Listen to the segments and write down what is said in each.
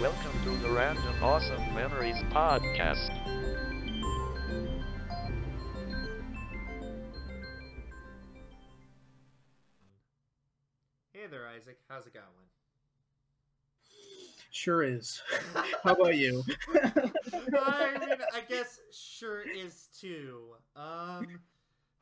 Welcome to the Random Awesome Memories Podcast. Hey there, Isaac. How's it going? Sure is. How about you? I mean, I guess sure is too. Um,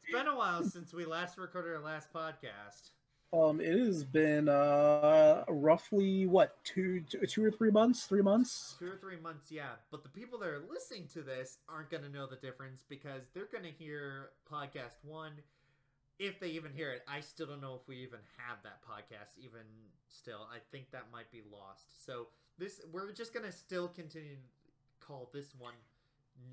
it's been a while since we last recorded our last podcast. Um, it has been uh roughly what two, two or three months, three months. Two or three months, yeah. But the people that are listening to this aren't going to know the difference because they're going to hear podcast one. If they even hear it, I still don't know if we even have that podcast. Even still, I think that might be lost. So this, we're just gonna still continue to call this one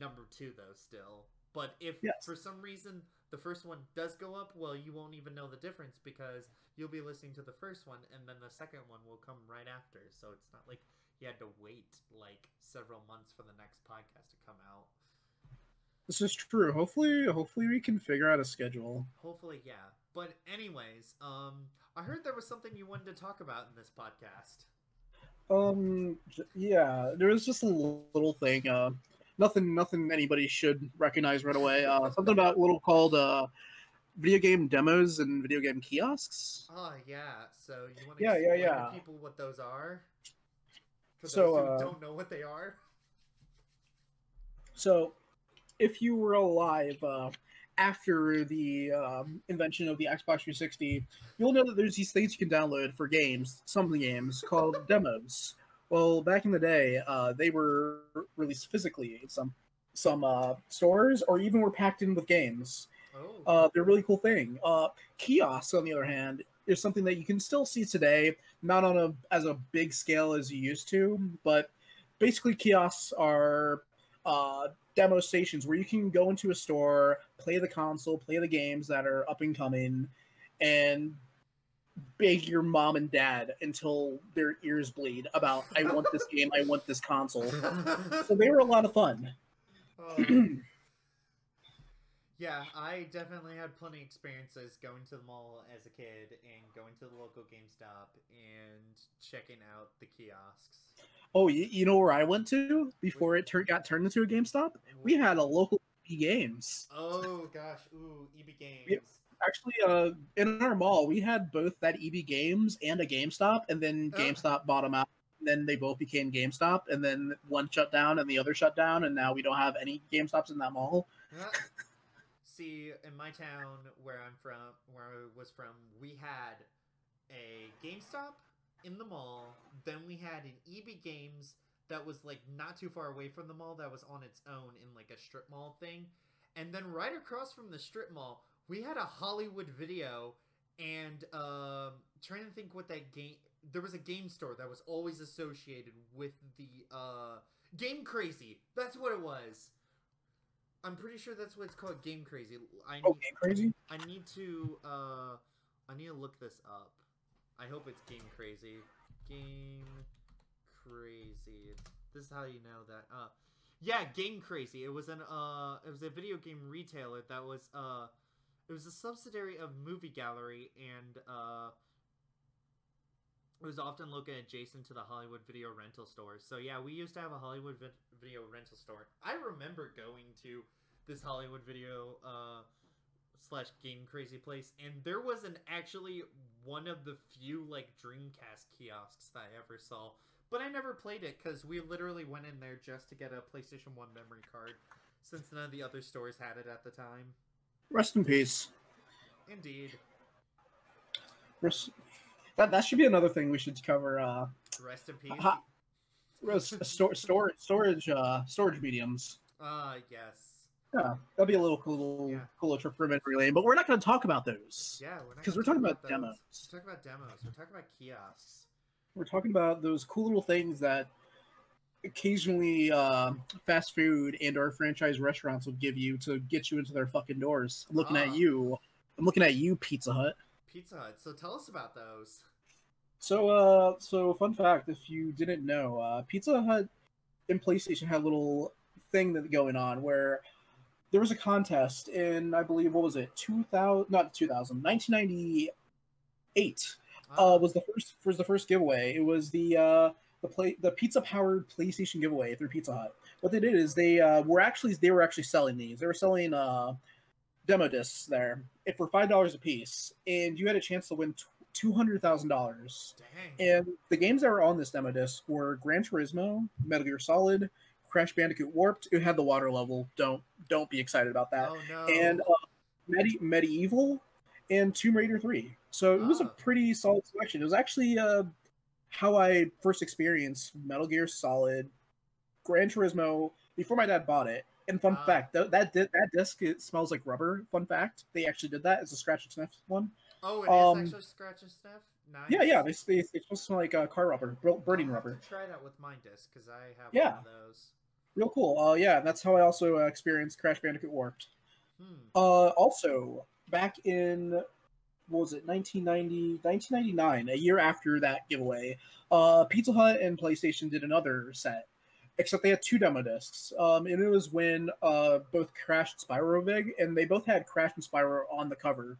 number two, though. Still, but if Yes. for some reason the first one does go up, well, you won't even know the difference because you'll be listening to the first one, and then the second one will come right after. So it's not like you had to wait like several months for the next podcast to come out. This is true. Hopefully, hopefully we can figure out a schedule. Hopefully, yeah. But anyways, um, I heard there was something you wanted to talk about in this podcast. Um, yeah, there was just a little thing. Uh, nothing, nothing anybody should recognize right away. Uh, something about a little called uh, video game demos and video game kiosks. Oh yeah. So you want to Yeah, yeah, explain yeah. to people what those are? For So, those who uh, don't know what they are. So, if you were alive uh, after the um, invention of the Xbox 360, you'll know that there's these things you can download for games, some of the games called demos. Well, back in the day, uh, they were released physically in some some uh, stores, or even were packed in with games. Oh. Uh, they're a really cool thing. Uh, kiosks, on the other hand, is something that you can still see today, not on a as a big scale as you used to, but basically kiosks are uh, demo stations where you can go into a store, play the console, play the games that are up and coming, and beg your mom and dad until their ears bleed about I want this game, I want this console. So they were a lot of fun. Um, yeah, I definitely had plenty of experiences going to the mall as a kid and going to the local GameStop and checking out the kiosks. Oh, you, you know where I went to before it tur- got turned into a GameStop? We had a local EB Games. Oh gosh, ooh, EB Games. Yep. Actually, uh, in our mall, we had both that EB Games and a GameStop, and then Oh. GameStop bought them out. And then they both became GameStop, and then one shut down and the other shut down, and now we don't have any GameStops in that mall. See, in my town where I'm from, where I was from, we had a GameStop in the mall. Then we had an EB Games that was like not too far away from the mall that was on its own in like a strip mall thing. And then right across from the strip mall, we had a Hollywood Video and um trying to think what that game there was a game store that was always associated with the uh Game Crazy. That's what it was. I'm pretty sure that's what it's called, Game Crazy. I need, Oh, Game Crazy? I need to uh I need to look this up. I hope it's Game Crazy. Game Crazy. This is how you know that. Uh yeah, Game Crazy. It was an uh it was a video game retailer that was uh it was a subsidiary of Movie Gallery and uh it was often located adjacent to the Hollywood video rental store. So yeah, we used to have a Hollywood vi- video rental store. I remember going to this Hollywood video uh slash game crazy place and there was an actually one of the few like dreamcast kiosks that i ever saw but i never played it because we literally went in there just to get a playstation 1 memory card since none of the other stores had it at the time Rest in peace. indeed Rest- That, that should be another thing we should cover. Uh, rest in peace Ha- res- store, storage, storage, uh, storage mediums. uh yes Yeah, that'd be a little cool, Yeah. cool trip for memory lane. But we're not going to talk about those. yeah we're not 'Cause gonna we're talking talk about demos. we're talking about demos we're talking about kiosks We're talking about those cool little things that occasionally uh, fast food and or franchise restaurants will give you to get you into their fucking doors. I'm looking Ah. at you. I'm looking at you, Pizza Hut. pizza hut so tell us about those So, uh, so fun fact: if you didn't know, uh, Pizza Hut and PlayStation had a little thing that going on where there was a contest in, I believe, what was it, 2000, not 2000, 1998. Uh, was the first was the first giveaway. It was the uh, the play the pizza powered PlayStation giveaway through Pizza Hut. What they did is they uh, were actually they were actually selling these. They were selling uh, demo discs there if for five dollars a piece, and you had a chance to win two hundred thousand dollars. And the games that were on this demo disc were Gran Turismo, Metal Gear Solid, Crash Bandicoot Warped. It had the water level. Don't don't be excited about that. oh no. And uh, Medi- MediEvil and Tomb Raider Three. So it was a Ah. pretty solid selection. It was actually uh, how I first experienced Metal Gear Solid, Gran Turismo before my dad bought it. And fun Ah. fact, that that that disc it smells like rubber. Fun fact, they actually did that as a scratch and sniff one. oh, it is um, actually scratch and sniff. Nice. Yeah, yeah, they they, they supposed to smell like uh, car rubber, bur- burning rubber. Try that with my disc because I have Yeah. one of those. Real cool. Uh, yeah, that's how I also uh, experienced Crash Bandicoot Warped. Hmm. Uh, also, back in what was it, 1990, 1999, a year after that giveaway, uh, Pizza Hut and PlayStation did another set, except they had two demo discs. Um, and it was when uh, both Crash and Spyro were big, and they both had Crash and Spyro on the cover.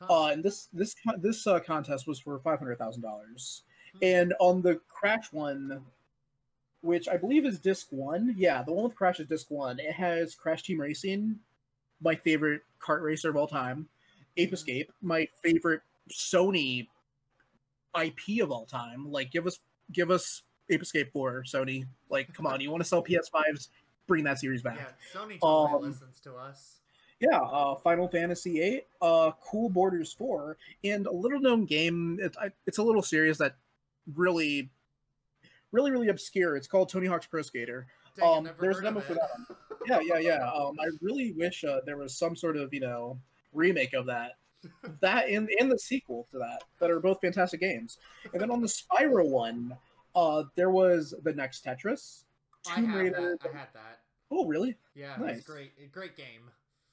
Huh. Uh, and this this this uh, contest was for five hundred thousand dollars. Hmm. And on the Crash one, which I believe is disc one, yeah, the one with Crash is disc one. It has Crash Team Racing, my favorite kart racer of all time, Ape. Escape, my favorite Sony IP of all time. Like, give us give us Ape Escape for Sony. Like, come on, you want to sell PS5s? Bring that series back. Yeah, Sony totally Um, listens to us. Yeah, uh, Final Fantasy VIII, uh, Cool Borders 4, and a little known game. It, I, it's a little series that really, really, really obscure. It's called Tony Hawk's Pro Skater. Dang, um, there's a demo for that Yeah, yeah, yeah. Um, I really wish uh, there was some sort of you know remake of that, that and and the sequel to that that are both fantastic games. And then on the Spyro one, uh, there was the next Tetris, I Tomb had Raider. that. I had that. Oh, really? Yeah, Nice. great. Great game.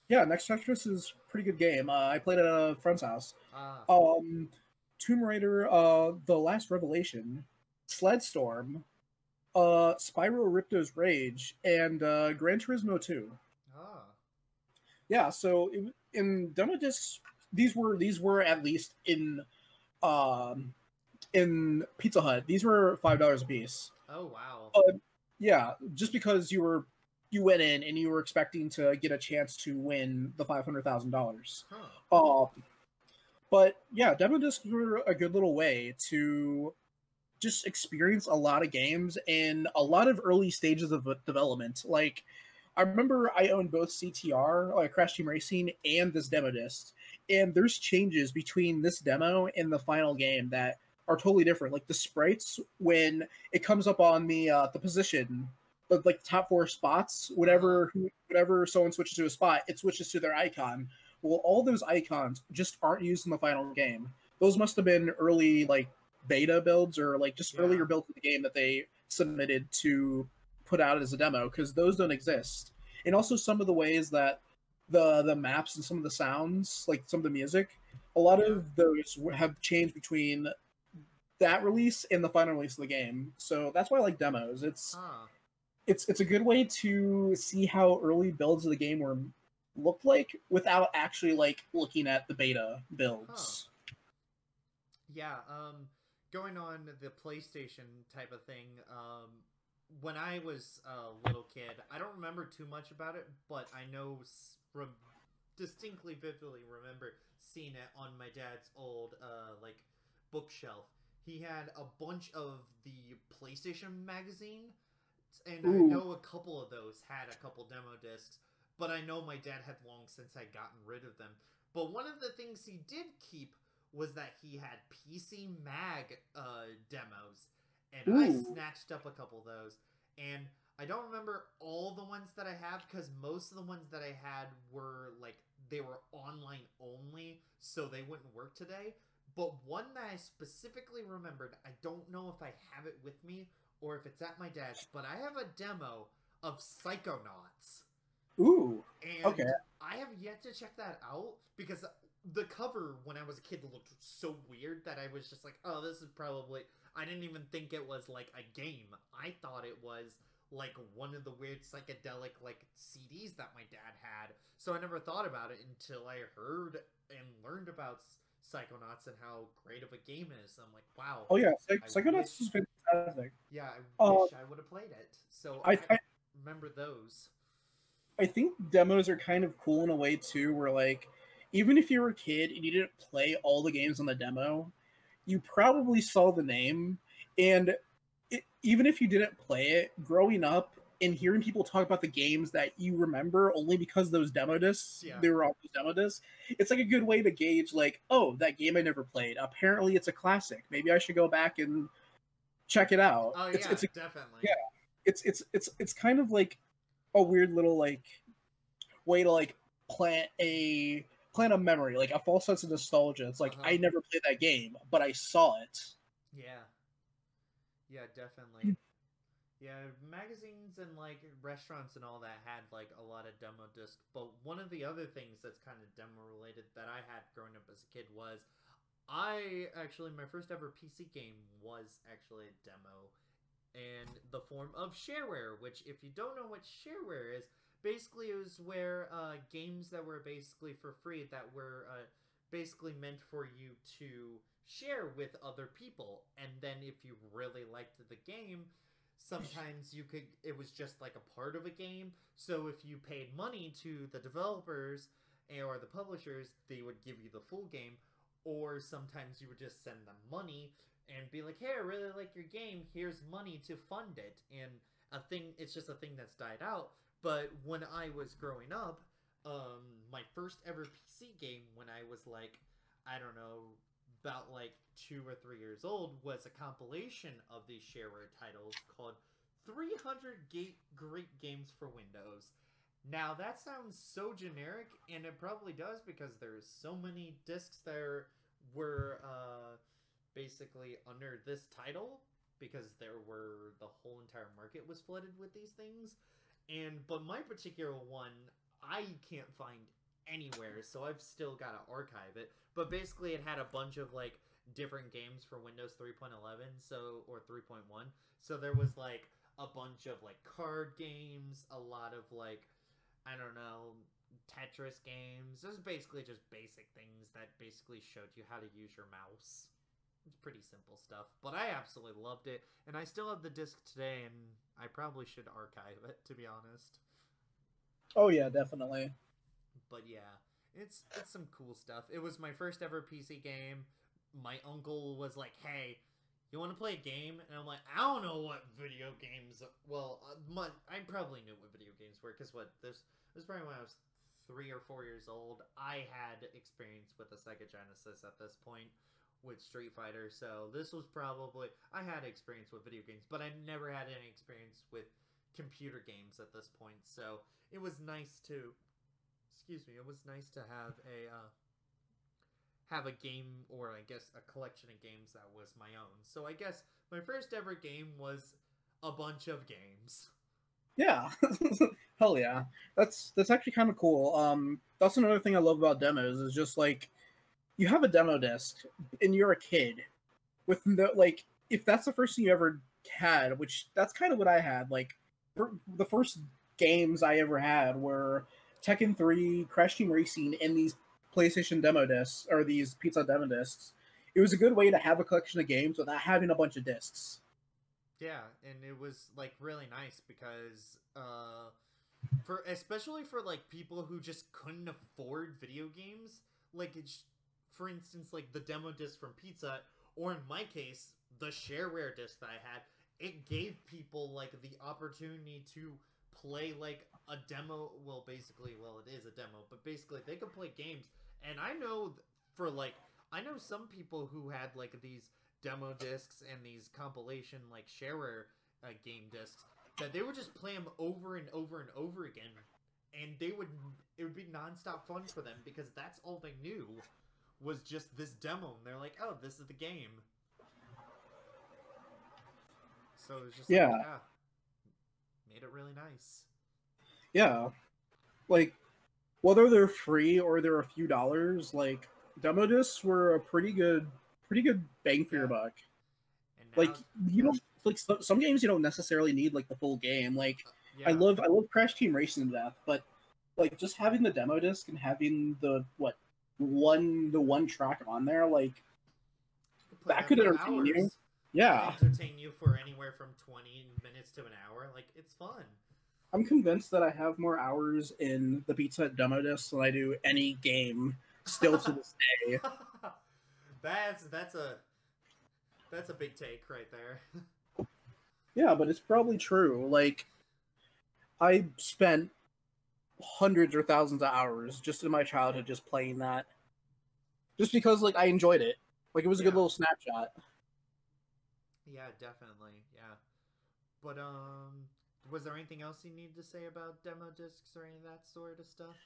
Yeah, next Tetris is pretty good game. Uh, I played at a friend's house. Ah, um Tomb Raider, uh The Last Revelation, Sledstorm, uh Spyro Ripto's Rage, and uh Gran Turismo 2. ah. Yeah, so it, in demo discs, these were these were at least in um in Pizza Hut. These were five dollars a piece. Oh wow. Uh, Yeah, just because you were you went in and you were expecting to get a chance to win the five hundred thousand dollars. Huh. Um, but yeah, demo discs were a good little way to just experience a lot of games in a lot of early stages of development. Like, I remember I owned both CTR, like Crash Team Racing, and this demo disc, and there's changes between this demo and the final game that are totally different. Like the sprites when it comes up on the uh, the position, the like top four spots, whatever whatever someone switches to a spot, it switches to their icon well all those icons just aren't used in the final game those must have been early like beta builds or like just Yeah. earlier builds of the game that they submitted to put out as a demo because those don't exist and also some of the ways that the the maps and some of the sounds like some of the music a lot of those have changed between that release and the final release of the game so that's why i like demos it's Huh. it's it's a good way to see how early builds of the game were looked like without actually like looking at the beta builds. Yeah, um, going on the PlayStation type of thing, um, when I was a little kid, I don't remember too much about it, but I know rem- distinctly, vividly remember seeing it on my dad's old, uh, like, bookshelf. He had a bunch of the PlayStation magazine, and I know a couple of those had a couple demo discs, but I know my dad had long since had gotten rid of them. But one of the things he did keep was that he had PC Mag uh, demos, and I snatched up a couple of those. And I don't remember all the ones that I have because most of the ones that I had were like they were online only, so they wouldn't work today. But one that I specifically remembered, I don't know if I have it with me or if it's at my desk, but I have a demo of Psychonauts. Ooh, And Okay. I have yet to check that out because the cover when I was a kid looked so weird that I was just like, oh, this is probably. I didn't even think it was like a game. I thought it was like one of the weird psychedelic like CDs that my dad had. So I never thought about it until I heard and learned about Psychonauts and how great of a game it is. I'm like, wow. Oh yeah, Psych- Psychonauts was fantastic. Yeah, I Uh, wish I would have played it. So I, I, I remember those. I think demos are kind of cool in a way too, where like even if you were a kid and you didn't play all the games on the demo, you probably saw the name, and it, even if you didn't play it, growing up and hearing people talk about the games that you remember only because those demo discs Yeah. they were all those demo discs, it's like a good way to gauge like, oh, that game I never played. Apparently, it's a classic. Maybe I should go back and check it out. Oh it's, yeah, it's a definitely. yeah. it's it's it's it's kind of like a weird little like way to like plant a plant a memory, like a false sense of nostalgia. It's like Uh-huh. I never played that game, but I saw it. Yeah. Yeah, Hmm. definitely. Yeah, magazines and like restaurants and all that had like a lot of demo discs. But one of the other things that's kind of demo related that I had growing up as a kid was I actually my first ever PC game was actually a demo in the form of shareware, which if you don't know what shareware is, basically it was where uh, games that were basically for free that were uh, basically meant for you to share with other people. And then if you really liked the game sometimes you could it was just like a part of a game. So if you paid money to the developers or the publishers they would give you the full game. Or sometimes you would just send them money and be like hey i really like your game. Here's money to fund it. And a thing it's just a thing that's died out but when i was growing up um my first ever pc game when i was like i don't know about like two or three years old was a compilation of these shareware titles called 300 Ga- Great Games for Windows. Now that sounds so generic, and it probably does because there's so many discs there were uh, basically under this title because there were the whole entire market was flooded with these things. And but my particular one, I can't find anywhere, so I've still got to archive it. But basically, it had a bunch of like different games for Windows 3.11, so or 3.1. So there was like a bunch of like card games, a lot of like I don't know Tetris games. This is basically just basic things that basically showed you how to use your mouse. It's pretty simple stuff, but I absolutely loved it, and I still have the disc today, and I probably should archive it to be honest. Oh yeah, definitely. But yeah, it's it's some cool stuff. It was my first ever PC game. My uncle was like, "Hey, you want to play a game?" And I'm like, "I don't know what video games." Well, uh, my, I probably knew what video games were because what this this was probably when I was three or four years old. I had experience with the Sega Genesis at this point with Street Fighter, so this was probably I had experience with video games, but I never had any experience with computer games at this point. So it was nice to excuse me, it was nice to have a uh, have a game or I guess a collection of games that was my own. So I guess my first ever game was a bunch of games. Yeah. Hell yeah. That's that's actually kind of cool. Um that's another thing I love about demos is just like you have a demo disc and you're a kid with no like if that's the first thing you ever had, which that's kind of what I had. Like the first games I ever had were Tekken 3, Crash Team Racing, and these PlayStation demo discs or these Pizza demo discs. It was a good way to have a collection of games without having a bunch of discs. Yeah, and it was like really nice because uh for especially for like people who just couldn't afford video games, like it's for instance like the demo disc from Pizza or in my case, the shareware disc that I had, it gave people like the opportunity to play like a demo, well basically, well it is a demo, but basically they could play games. And I know for like I know some people who had like these demo discs and these compilation like shareware uh, game discs that they would just play them over and over and over again and they would it would be nonstop fun for them because that's all they knew was just this demo and they're like oh this is the game so it was just Yeah. like, yeah made it really nice Yeah. Like whether they're free or they're a few dollars, like demo discs were a pretty good pretty good bang for your buck. and now, Like you don't like some games you don't necessarily need like the full game. Like yeah, I love I love Crash Team Racing to death, but like just having the demo disc and having the what one the one track on there, like That could entertain you. hours. yeah, entertain you for anywhere from 20 minutes to an hour. Like, it's fun. I'm convinced that I have more hours in the Pizza Hut demo disc than I do any game still to this day. that's that's a that's a big take right there. Yeah, but it's probably true. Like, I spent hundreds or thousands of hours just in my childhood just playing that, just because like I enjoyed it. Like it was a good little snapshot. yeah, definitely. Yeah. But um was there anything else you need to say about demo discs or any of that sort of stuff?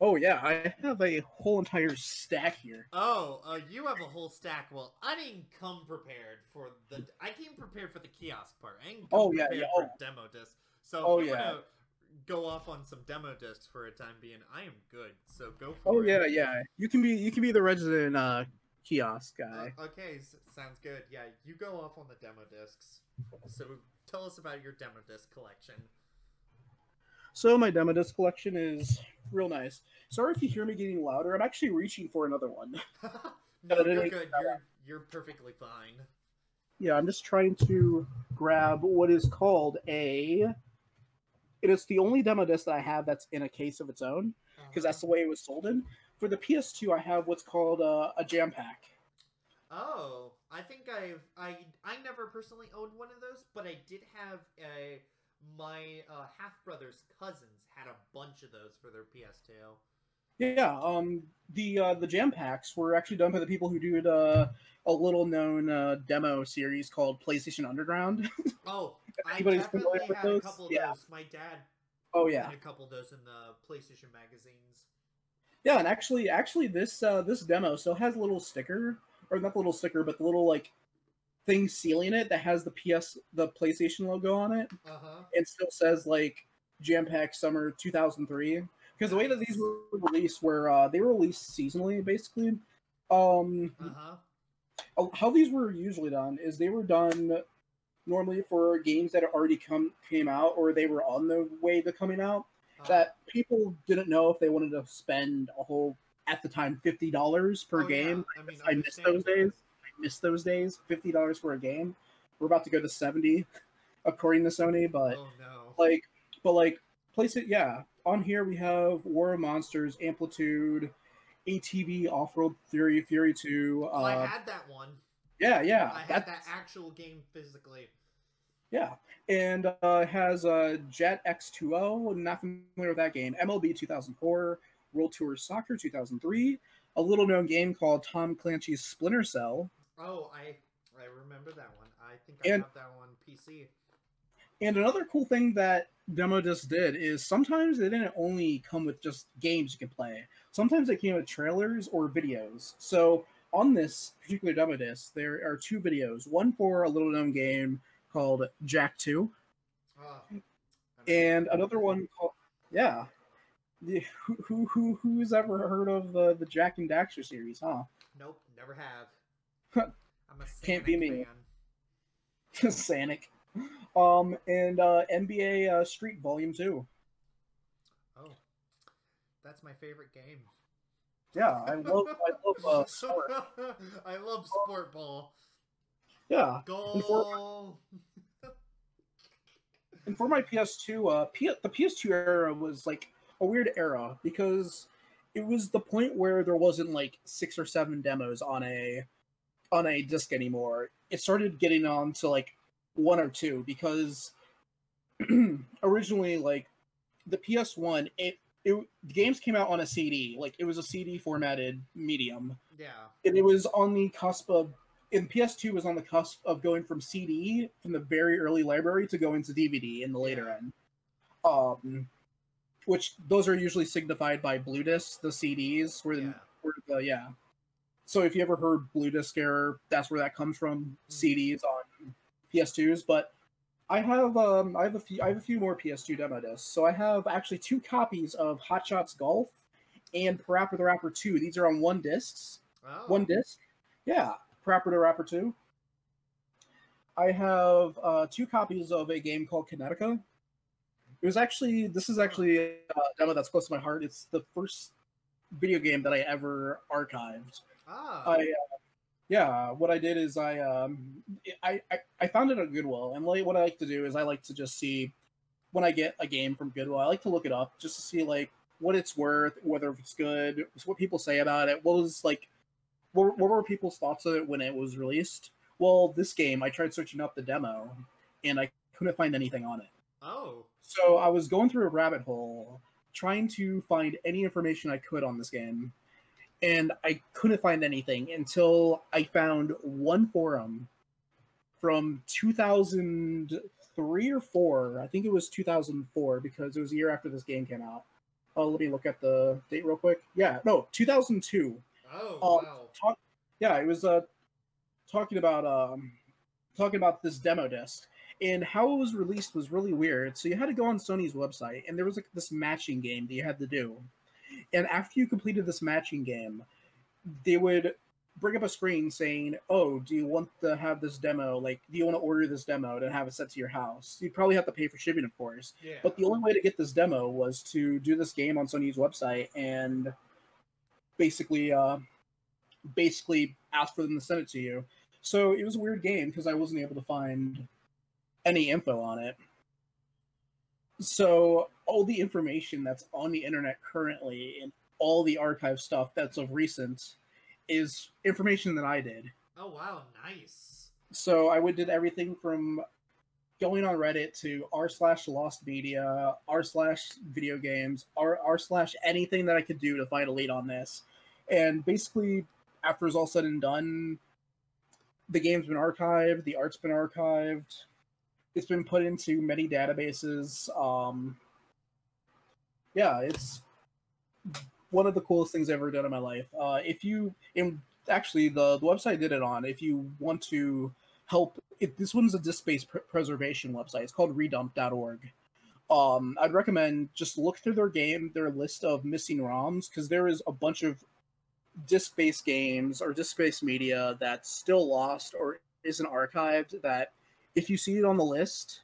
Oh yeah, I have a whole entire stack here. Oh, uh, you have a whole stack. Well, I didn't come prepared for the. I came prepared for the kiosk part. I didn't come Oh, yeah, yeah, for demo discs. So Oh, yeah. wanna go off on some demo discs for a time being, I am good. So go for Oh it. yeah, yeah. You can be you can be the resident uh kiosk guy. Uh, okay, s- sounds good. Yeah, you go off on the demo discs. So tell us about your demo disc collection. So my demo disc collection is real nice. Sorry if you hear me getting louder. I'm actually reaching for another one. no, No, no, you're good. You're you're perfectly fine. Yeah, I'm just trying to grab what is called a. It is the only demo disc that I have that's in a case of its own because that's the way it was sold in. For the PS2, I have what's called a, a jam pack. Oh, I think I've I I never personally owned one of those, but I did have a my uh, half brother's cousins had a bunch of those for their PS2. Yeah, um, the uh, the jam packs were actually done by the people who did uh, a little known uh, demo series called PlayStation Underground. Oh, I anybody's definitely familiar with a those? couple of Yeah. those. My dad oh yeah, had a couple of those in the PlayStation magazines. yeah, and actually, actually, this uh, this demo still has a little sticker, or not the little sticker, but the little like thing sealing it that has the PS the PlayStation logo on it. Uh huh. It still says like Jam Pack Summer 2003 because the way that these were released were uh, they were released seasonally basically. Um, Uh huh. oh, how these were usually done is they were done normally for games that had already come came out or they were on the way to coming out Uh-huh. that people didn't know if they wanted to spend a whole at the time fifty dollars per Oh, yeah. game. I mean, I miss those days. I miss those days. Fifty dollars for a game. We're about to go to seventy, according to Sony. But Oh no. like, but like, place it. Yeah, on here we have War of Monsters, Amplitude, ATV Off Road Theory, Fury Two. oh, I Uh, had that one. yeah, yeah, I had that actual game physically. Yeah, and uh, has uh, Jet X2O. Not familiar with that game. MLB 2004, World Tour Soccer 2003, a little known game called Tom Clancy's Splinter Cell, Oh, I I remember that one. I think I And- have that one PC. And another cool thing that Demo Disc did is sometimes they didn't only come with just games you can play. Sometimes they came with trailers or videos. So on this particular demo disc, there are two videos. One for a little known game called Jak 2, Oh, and another one called yeah. The- Who, who, who who's ever heard of the the Jak and Daxter series, huh? Nope, never have. I'm a Can't be me. fan. Sanic. Um and uh NBA uh, Street Volume 2. Oh, that's my favorite game. Yeah, I love I love uh sport. I love sport ball. Yeah. Goal. And for my PS2, uh, P- the PS2 era was like a weird era because it was the point where there wasn't like six or seven demos on a on a disc anymore. It started getting on to like one or two because originally, like the PS1, it it the games came out on a CD, like it was a CD formatted medium, yeah. and it was on the cusp of and PS2 was on the cusp of going from CD from the very early library to going to DVD in the later Yeah. end. Um, which those are usually signified by blue discs, the CDs, where, Yeah. the, where the yeah. So if you ever heard blue disc error, that's where that comes from. Mhm. CDs on PS2s, but I have um I have a few I have a few more PS2 demo discs. So I have actually two copies of Hot Shots Golf and Parappa the Rapper 2. These are on one discs Oh. one disc. Yeah, Parappa the Rapper 2. I have uh, two copies of a game called Kinetica. It was actually this is actually a demo that's close to my heart. It's the first video game that I ever archived. Ah. I uh, yeah, what I did is I um I, I I found it at Goodwill, and like what I like to do is I like to just see when I get a game from Goodwill, I like to look it up just to see like what it's worth, whether it's good, what people say about it, what was like, what, what were people's thoughts of it when it was released. Well, this game, I tried searching up the demo, and I couldn't find anything on it. oh. So I was going through a rabbit hole trying to find any information I could on this game, and I couldn't find anything until I found one forum from 2003 or 4. I think it was 2004 because it was a year after this game came out. Oh, let me look at the date real quick. Yeah, no, 2002. Oh, Uh, wow. talk, yeah, it was uh talking about um talking about this demo disc and how it was released was really weird. So you had to go on Sony's website and there was like this matching game that you had to do. And after you completed this matching game, they would bring up a screen saying, "Oh, do you want to have this demo? Like, do you want to order this demo to have it sent to your house? You'd probably have to pay for shipping, of course. Yeah. But the only way to get this demo was to do this game on Sony's website and basically uh basically ask for them to send it to you. So it was a weird game because I wasn't able to find any info on it. So all the information that's on the internet currently and all the archive stuff that's of recent is information that I did. oh, wow. Nice. So I would did everything from going on Reddit to r slash lost media, r slash video games, r r slash anything that I could do to find a lead on this. And basically, after it's all said and done, the game's been archived, the art's been archived, it's been put into many databases. Um, yeah, it's one of the coolest things I've ever done in my life. Uh, if you, and actually, the, the website I did it on, if you want to help, this one's a disk-based pr- preservation website. It's called redump.org. Um, I'd recommend just look through their game, their list of missing ROMs, because there is a bunch of disk-based games or disk-based media that's still lost or isn't archived. That if you see it on the list,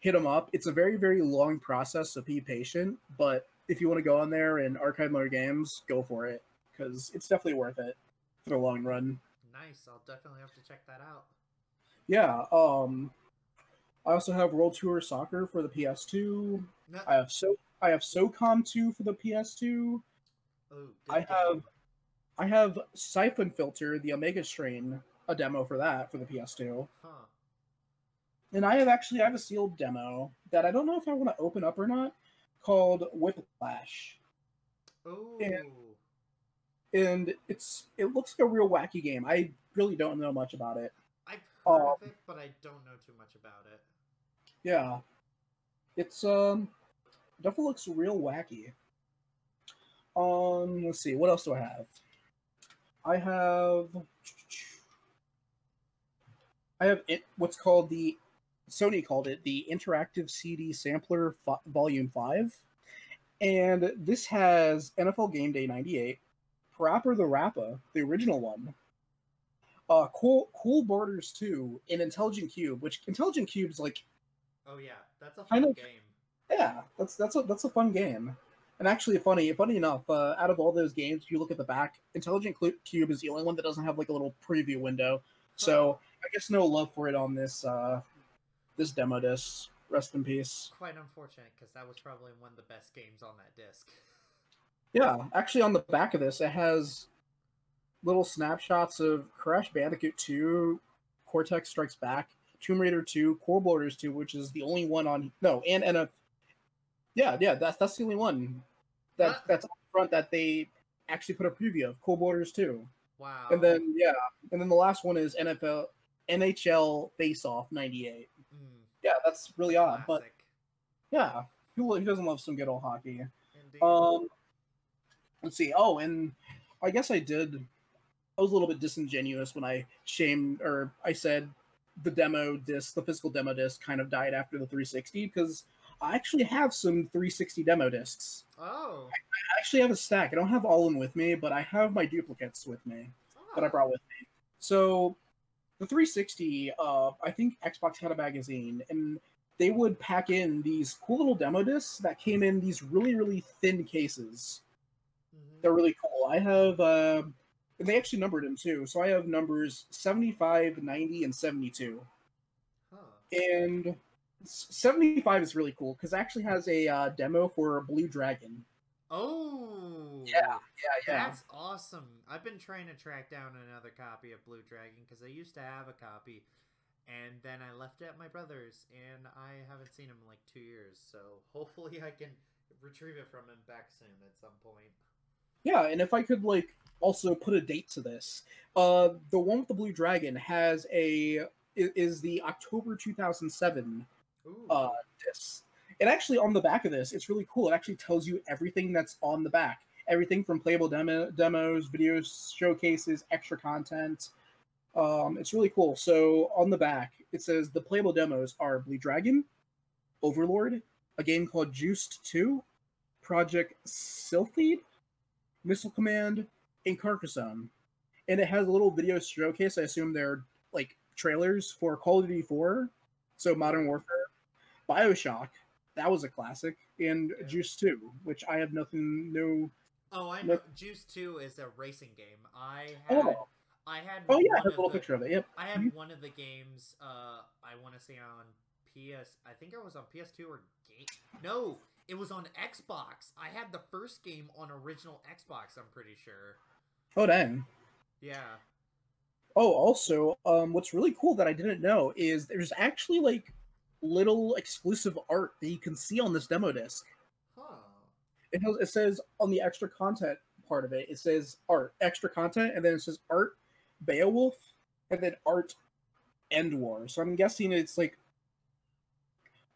hit them up. It's a very very long process, so be patient. But if you want to go on there and archive more games, go for it because it's definitely worth it for the long run. Nice. I'll definitely have to check that out. Yeah. Um, I also have World Tour Soccer for the PS2. No, I have so I have SOCOM 2 for the PS2. oh, I have I have Siphon Filter, the Omega Strain, a demo for that for the PS2. Huh. And I have actually I have a sealed demo that I don't know if I want to open up or not called Whiplash. Oh. And it's it looks like a real wacky game. I really don't know much about it. I've heard Um, of it, but I don't know too much about it. Yeah. It's um definitely looks real wacky. Um let's see, what else do I have? I have I have it what's called the Sony called it the Interactive CD Sampler F- Volume 5. And this has NFL Game Day 98, Parappa the Rappa, the original one. Uh, cool, cool Borders 2, and Intelligent Qube, which Intelligent Qube's like Oh yeah, that's a fun know- game. yeah, that's that's a that's a fun game. And actually, funny funny enough, uh, out of all those games, if you look at the back, Intelligent Qube is the only one that doesn't have like a little preview window. So I guess no love for it on this uh, this demo disc. Rest in peace. Quite unfortunate because that was probably one of the best games on that disc. Yeah, actually, on the back of this, it has little snapshots of Crash Bandicoot 2, Cortex Strikes Back, Tomb Raider 2, Cool Borders 2, which is the only one on no, and and a yeah, yeah, that's that's the only one that that's on the front that they actually put a preview of Cool Borders 2. Wow. And then yeah, and then the last one is NFL NHL Face Off 98. Yeah, that's really odd, but yeah, who who doesn't love some good old hockey? Indeed. Um, let's see. Oh, and I guess I did. I was a little bit disingenuous when I shamed or I said the demo disc, the physical demo disc, kind of died after the 360 because I actually have some 360 demo discs. oh. I actually have a stack. I don't have all of them with me, but I have my duplicates with me that I Ah. brought with me. So the 360, uh, I think Xbox had a magazine, and they would pack in these cool little demo discs that came in these really, really thin cases. Mhm. They're really cool. I have, uh, and they actually numbered them too. So I have numbers 75, 90, and 72. Huh. And 75 is really cool because it actually has a uh, demo for Blue Dragon. Oh. Yeah, yeah, yeah. That's awesome. I've been trying to track down another copy of Blue Dragon because I used to have a copy, and then I left it at my brother's, and I haven't seen him in like two years. So hopefully I can retrieve it from him back soon at some point. Yeah, and if I could like also put a date to this, uh, the one with the Blue Dragon has a is the October 2007 uh, disc. And actually, on the back of this, it's really cool. It actually tells you everything that's on the back, everything from playable demo demos, videos, showcases, extra content. Um, it's really cool. So on the back, it says the playable demos are Blue Dragon, Overlord, a game called Juiced 2, Project Sylpheed, Missile Command, and Carcassonne. And it has a little video showcase. I assume they're like trailers for Call of Duty 4, so Modern Warfare, Bioshock, that was a classic, and Yeah. Juice 2, which I have nothing no. oh, I no- know. Juice Two is a racing game. I had. Oh, I had. oh yeah, I one have a little the- picture of it. Yep. I had Mhm. one of the games. Uh, I want to say on PS. I think it was on PS2 or game. No, it was on Xbox. I had the first game on original Xbox. I'm pretty sure. Oh dang. Yeah. Oh, also, um, what's really cool that I didn't know is there's actually like little exclusive art that you can see on this demo disc. Huh. It has, it says on the extra content part of it, it says art, extra content, and then it says art, Beowulf, and then art, End War. So I'm guessing it's like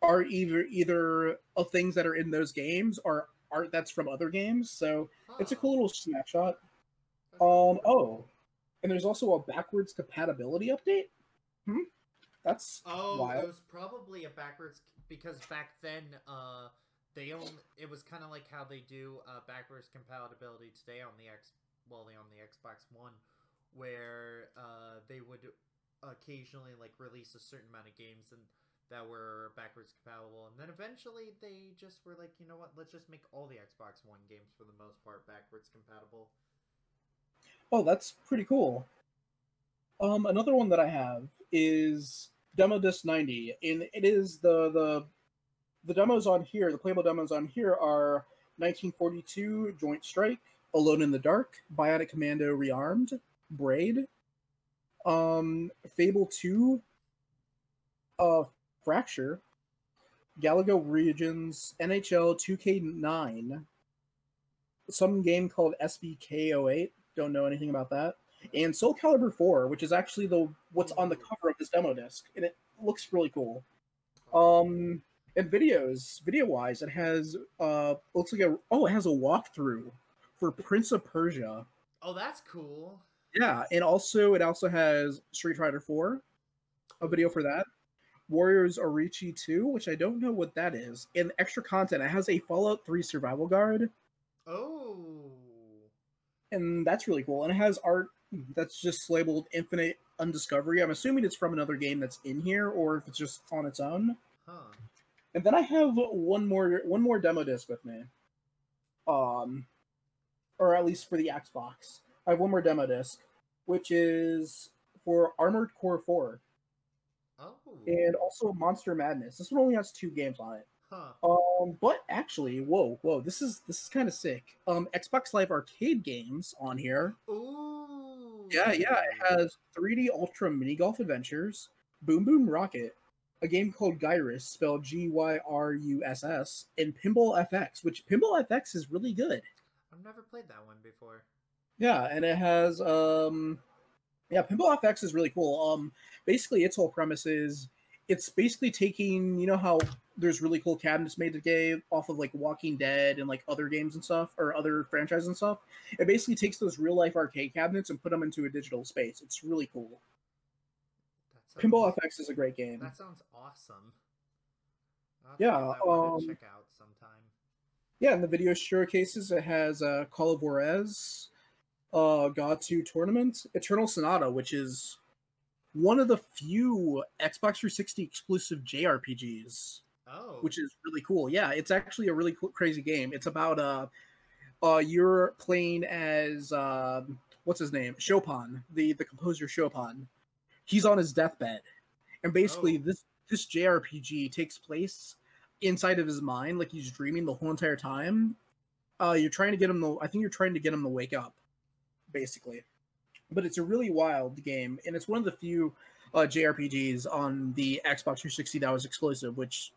art either either of things that are in those games or art that's from other games. So it's a cool little snapshot. Um. Oh, and there's also a backwards compatibility update. Hmm. That's Oh, wild. it was probably a backwards because back then, uh, they own. It was kind of like how they do uh, backwards compatibility today on the X. Well, they on the Xbox One, where uh, they would occasionally like release a certain amount of games and that were backwards compatible, and then eventually they just were like, you know what? Let's just make all the Xbox One games for the most part backwards compatible. Oh, that's pretty cool. Um, another one that I have is Demo Disc 90, and it is the the the demos on here, the playable demos on here are 1942 Joint Strike, Alone in the Dark, Bionic Commando Rearmed, Braid, um, Fable 2, uh, Fracture, Galaga Legions, NHL 2K9, some game called SBK08. Don't know anything about that. And Soul Calibur 4, which is actually the what's on the cover of this demo disc, and it looks really cool. Um, and videos, video wise, it has uh looks like a oh, it has a walkthrough for Prince of Persia. Oh, that's cool. Yeah, and also it also has Street Fighter 4, a video for that. Warriors Orochi 2, which I don't know what that is, and extra content. It has a Fallout 3 survival guard, Oh. and that's really cool. And it has art that's just labeled Infinite Undiscovery. I'm assuming it's from another game that's in here, or if it's just on its own. Huh. And then I have one more one more demo disc with me. Um or at least for the Xbox. I have one more demo disc, which is for Armored Core 4 Oh. and also Monster Madness. This one only has two games on it. Huh. Um but actually, whoa, whoa, this is this is kind of sick. Um Xbox Live Arcade games on here. Ooh. Yeah, yeah, it has 3D Ultra Mini Golf Adventures, Boom Boom Rocket, a game called Gyruss, spelled G Y R U S S, and Pinball FX, which Pinball FX is really good. I've never played that one before. Yeah, and it has um yeah, Pinball FX is really cool. Um basically its whole premise is it's basically taking, you know how there's really cool cabinets made today off of like Walking Dead and like other games and stuff or other franchises and stuff. It basically takes those real life arcade cabinets and put them into a digital space. It's really cool. Sounds, Pinball FX is a great game. That sounds awesome. I'll have to Yeah, give that one um, check out sometime. Yeah, in the video showcases, it has uh, Call of Juarez, uh, God 2 Tournament, Eternal Sonata, which is one of the few Xbox 360 exclusive JRPGs, Oh. which is really cool. Yeah, it's actually a really cool, crazy game. It's about uh, uh, you're playing as um, what's his name, Chopin, the the composer Chopin. He's on his deathbed, and basically Oh. this this JRPG takes place inside of his mind, like he's dreaming the whole entire time. Uh, you're trying to get him to, I think you're trying to get him to wake up, basically. But it's a really wild game, and it's one of the few uh, JRPGs on the Xbox 360 that was exclusive. Which,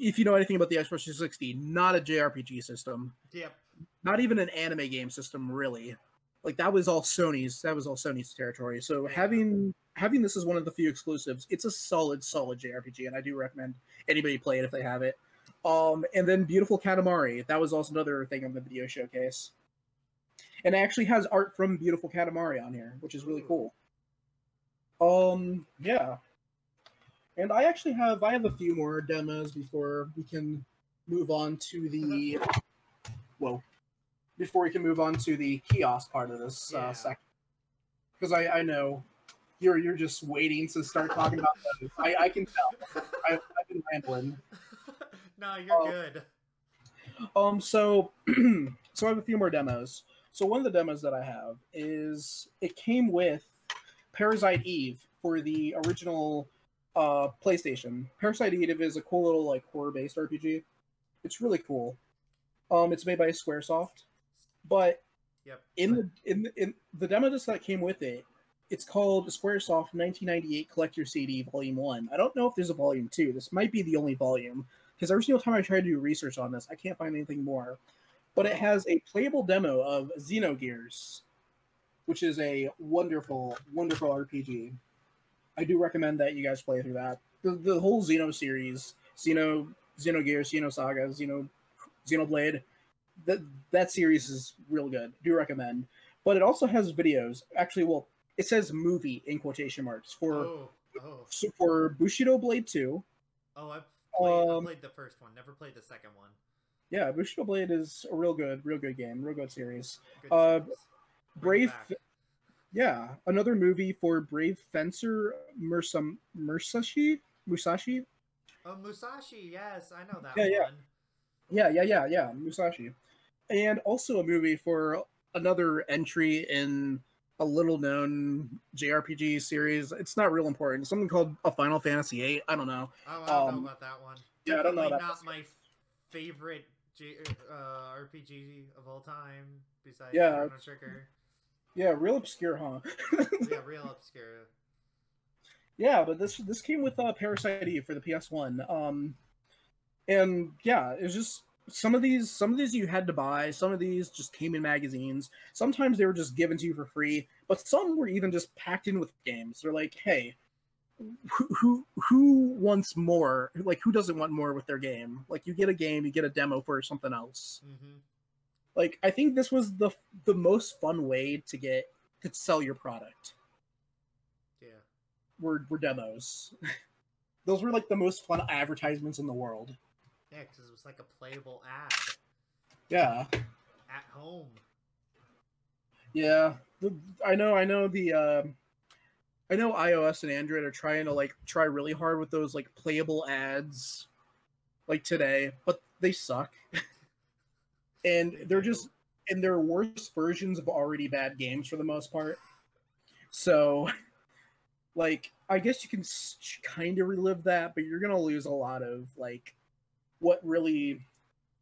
if you know anything about the Xbox 360, not a JRPG system, Yep. not even an anime game system, really. Like that was all Sony's. That was all Sony's territory. So having having this as one of the few exclusives, it's a solid, solid JRPG, and I do recommend anybody play it if they have it. Um, and then Beautiful Katamari, that was also another thing on the video showcase, and it actually has art from Beautiful Katamari on here, which is really cool. Um, yeah, and I actually have I have a few more demos before we can move on to the whoa before we can move on to the kiosk part of this Yeah. uh, section because I, I know you're you're just waiting to start talking about those. I, I can tell. I, I've been rambling. no, you're Oh. good. Um, so so I have a few more demos. So one of the demos that I have is it came with Parasite Eve for the original uh PlayStation. Parasite Eve is a cool little like horror based RPG. It's really cool. Um, it's made by SquareSoft, but Yep. in the in the, in the demo disc that came with it, it's called SquareSoft 1998 Collector CD Volume One. I don't know if there's a Volume Two. This might be the only volume because every single time I try to do research on this, I can't find anything more. But it has a playable demo of Xenogears, which is a wonderful, wonderful RPG. I do recommend that you guys play through that. The, the whole Xeno series, Xeno, Xenogears, Xenosaga, Xeno, Saga, Xeno Xenoblade, that that series is real good. Do recommend. But it also has videos. Actually, well, it says movie in quotation marks for oh, oh, for Bushido Blade 2. oh! I've played, I Um, played the first one. Never played the second one. Yeah, Bushido Blade is a real good, real good game, real good series. Good uh, series. Brave, back. Yeah, another movie for Brave Fencer Mursam Musashi Musashi. Oh, Musashi. Yes, I know that Yeah, yeah. one. Yeah, yeah, yeah, yeah, Musashi, and also a movie for another entry in a little known JRPG series. It's not real important. Something called a Final Fantasy VIII. I don't know. Oh, I don't Um, know about that one. yeah, I don't know Definitely not my favorite J- uh, RPG of all time, besides Yeah, Chrono Trigger. Yeah, real obscure, huh? yeah, real obscure. Yeah, but this this came with uh, Parasite Eve for the PS One. Um, and yeah, it was just some of these some of these you had to buy. Some of these just came in magazines. Sometimes they were just given to you for free, but some were even just packed in with games. They're like, hey, who who, who wants more? Like, who doesn't want more with their game? Like, you get a game, you get a demo for something else. hmm Like, I think this was the the most fun way to get to sell your product Yeah. were were demos. Those were like the most fun advertisements in the world. Yeah, because it was like a playable ad Yeah, at home. yeah. The, I know. I know the. Uh, I know iOS and Android are trying to like try really hard with those like playable ads, like today, but they suck. and They they're just and they're worse versions of already bad games for the most part. So, like, I guess you can kind of relive that, but you're gonna lose a lot of like what really,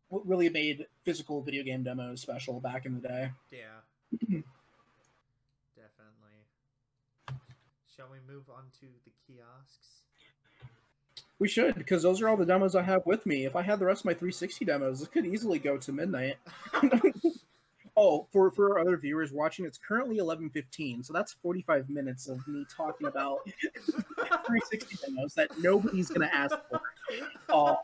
what really made physical video game demos special back in the day. Yeah. Definitely. Shall we move on to the kiosks? We should because those are all the demos I have with me. If I had the rest of my 360 demos, this could easily go to midnight. Oh, for for our other viewers watching, it's currently 11:15, so that's 45 minutes of me talking about 360 demos that nobody's gonna ask for. Oh.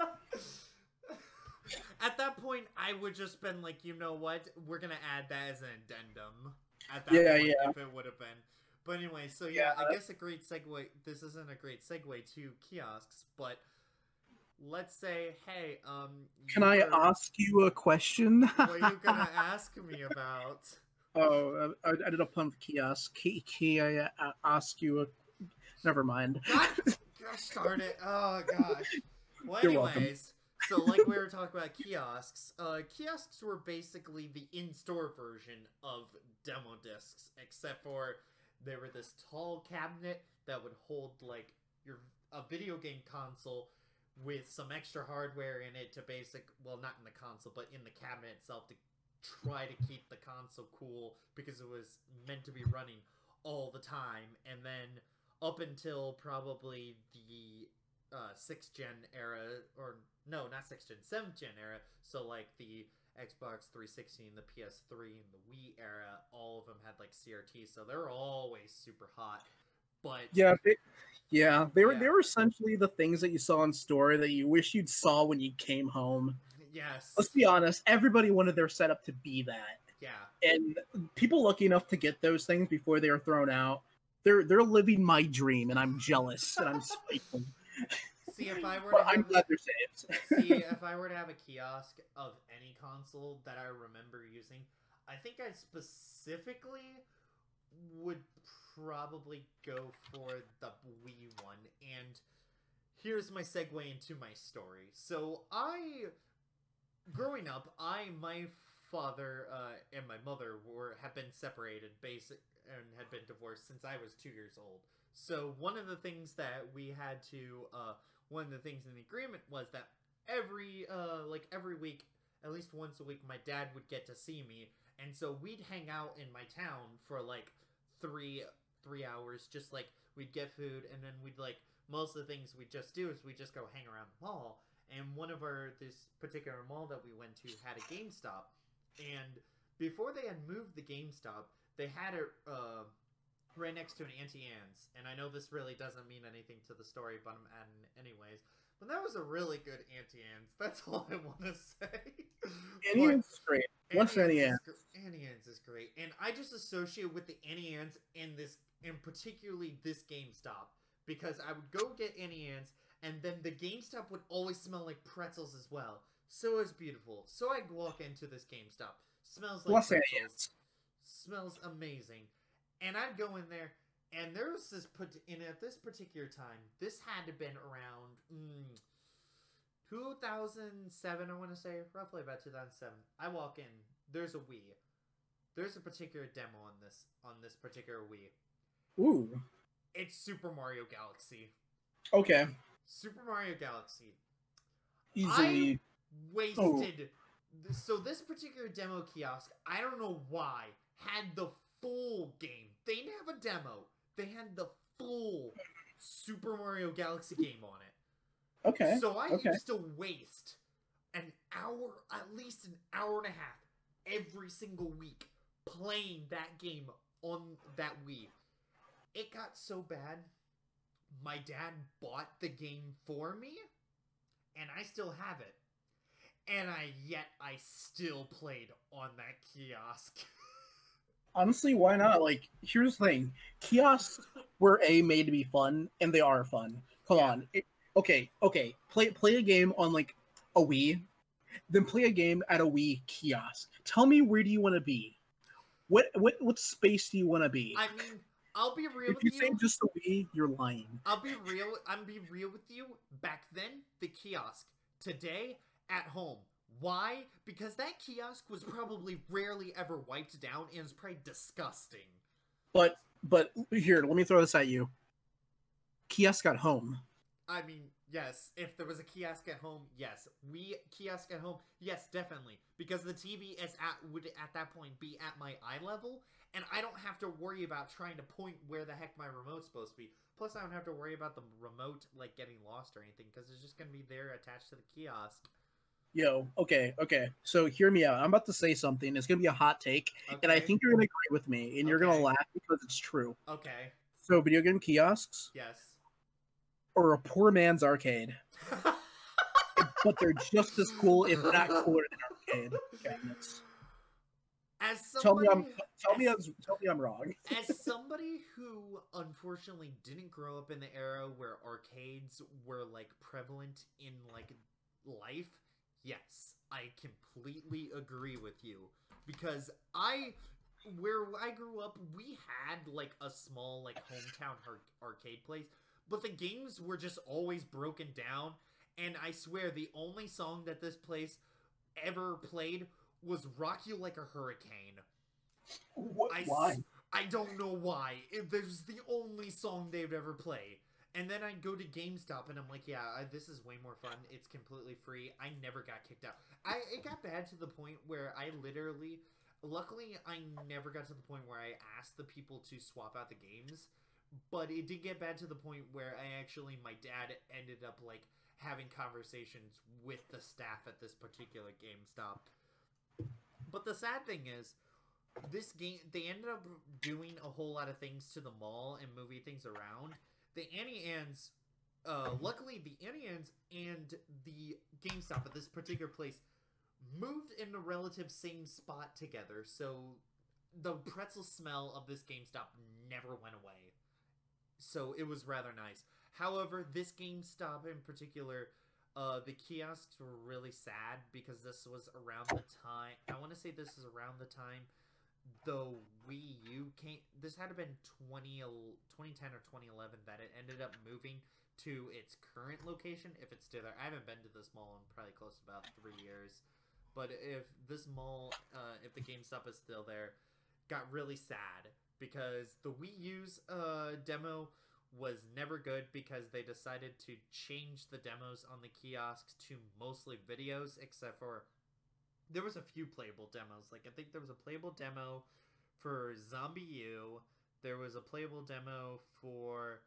At that point, I would just been like, you know what? We're gonna add that as an addendum. At that Yeah, point, yeah. if it would have been. But anyway, so yeah, Yeah. I guess a great segue. This isn't a great segue to kiosks, but let's say, hey, um, Can I were- ask you a question? What are you gonna ask me about? oh, I, I did a pun for kiosk. Can, can I uh, ask you a? Never mind. God, gosh darn it! Oh gosh. Well, You're welcome. anyways, so like we were talking about kiosks, uh, kiosks were basically the in-store version of demo discs, except for they were this tall cabinet that would hold like your a video game console with some extra hardware in it to basic well not in the console but in the cabinet itself to try to keep the console cool because it was meant to be running all the time and then up until probably the uh, sixth gen era, or no, not sixth gen, seventh gen era. So like the Xbox 360 and the PS3 and the Wii era, all of them had like CRT, so they're always super hot. But Yeah, they, yeah, they were Yeah. they were essentially the things that you saw in store that you wish you'd saw when you came home. yes, Let's be honest, everybody wanted their setup to be that. yeah, And people lucky enough to get those things before they are thrown out, they're they're living my dream and I'm jealous and I'm spiteful. See, if I were to I'm have, glad they're saved. see, if I were to have a kiosk of any console that I remember using, I think I specifically would probably go for the Wii one. And here's my segue into my story. So I, growing up, I my father uh, and my mother were have been separated, basic and had been divorced since I was two years old. So one of the things that we had to, uh, one of the things in the agreement was that every, uh, like every week, at least once a week, my dad would get to see me, and so we'd hang out in my town for like three three hours, just like we'd get food, and then we'd like most of the things we just do is we just go hang around the mall. And one of our this particular mall that we went to had a GameStop, and before they had moved the GameStop, they had it uh, right next to an Auntie Anne's. And I know this really doesn't mean anything to the story, but I'm adding it anyways. But that was a really good Auntie Anne's. That's all I want to say. Annie But- Ann's great. What's Annie Anne's? is Annie Ann's is great, and I just associate with the Annie Ann's in this, and particularly this GameStop, because I would go get Annie Ann's, and then the GameStop would always smell like pretzels as well. So it's beautiful. So I'd walk into this GameStop, smells like What's pretzels, smells amazing, and I'd go in there, and there was this put in at this particular time. This had to been around. Mm, 2007, I want to say, roughly about 2007. I walk in, there's a Wii. There's a particular demo on this on this particular Wii. Ooh. It's Super Mario Galaxy. Okay. Super Mario Galaxy. Easily. Wasted. So this particular demo kiosk, I don't know why, had the full game. They didn't have a demo. They had the full Super Mario Galaxy game on it. Okay. So I okay. used to waste an hour, at least an hour and a half, every single week playing that game on that Wii. It got so bad, my dad bought the game for me, and I still have it. And I yet I still played on that kiosk. Honestly, why not? Like, here's the thing: kiosks were a made to be fun, and they are fun. Come Yeah. on. It- okay, okay. Play play a game on like a Wii, then play a game at a Wii kiosk. Tell me where do you want to be? What what what space do you want to be? I mean, I'll be real if with you you. say just the Wii, you're lying. I'll be real. I'm be real with you. Back then, the kiosk. Today, at home. Why? Because that kiosk was probably rarely ever wiped down and is probably disgusting. But but here, let me throw this at you. Kiosk at home. I mean, yes, if there was a kiosk at home, yes. We kiosk at home, yes, definitely. Because the TV is at would at that point be at my eye level, and I don't have to worry about trying to point where the heck my remote's supposed to be. Plus, I don't have to worry about the remote like getting lost or anything because it's just gonna be there attached to the kiosk. Yo, okay, okay. So hear me out. I'm about to say something. It's gonna be a hot take, and I think you're gonna agree with me, and you're gonna laugh because it's true. Okay. So video game kiosks Yes. or a poor man's arcade, but they're just as cool, if not cooler than arcade cabinets. As Tell me I'm tell me I'm tell me I'm wrong. as somebody who unfortunately didn't grow up in the era where arcades were like prevalent in like life, yes, I completely agree with you because I where I grew up, we had like a small like hometown ar- arcade place, but the games were just always broken down and I swear the only song that this place ever played was "Rock You Like a Hurricane." What, I, why? I don't know why. It, there's the only song they'd ever play. And then I go to GameStop and I'm like, yeah, I, this is way more fun. It's completely free. I never got kicked out. I it got bad to the point where I literally, luckily, I never got to the point where I asked the people to swap out the games. But it did get bad to the point where I actually, my dad ended up like having conversations with the staff at this particular GameStop. But the sad thing is, this game they ended up doing a whole lot of things to the mall and moving things around. The Annie Ann's, uh, luckily the Annie Ann's and the GameStop at this particular place moved in the relative same spot together, so the pretzel smell of this GameStop never went away. So it was rather nice. However, this GameStop in particular, uh, the kiosks were really sad because this was around the time. I want to say this is around the time the Wii U came. This had to been 20, 2010 or 2011 that it ended up moving to its current location. If it's still there, I haven't been to this mall in probably close to about three years. But if this mall, uh, if the GameStop is still there, got really sad because the Wii U's uh, demo was never good because they decided to change the demos on the kiosks to mostly videos, except for there was a few playable demos. Like I think there was a playable demo for Zombie U. There was a playable demo for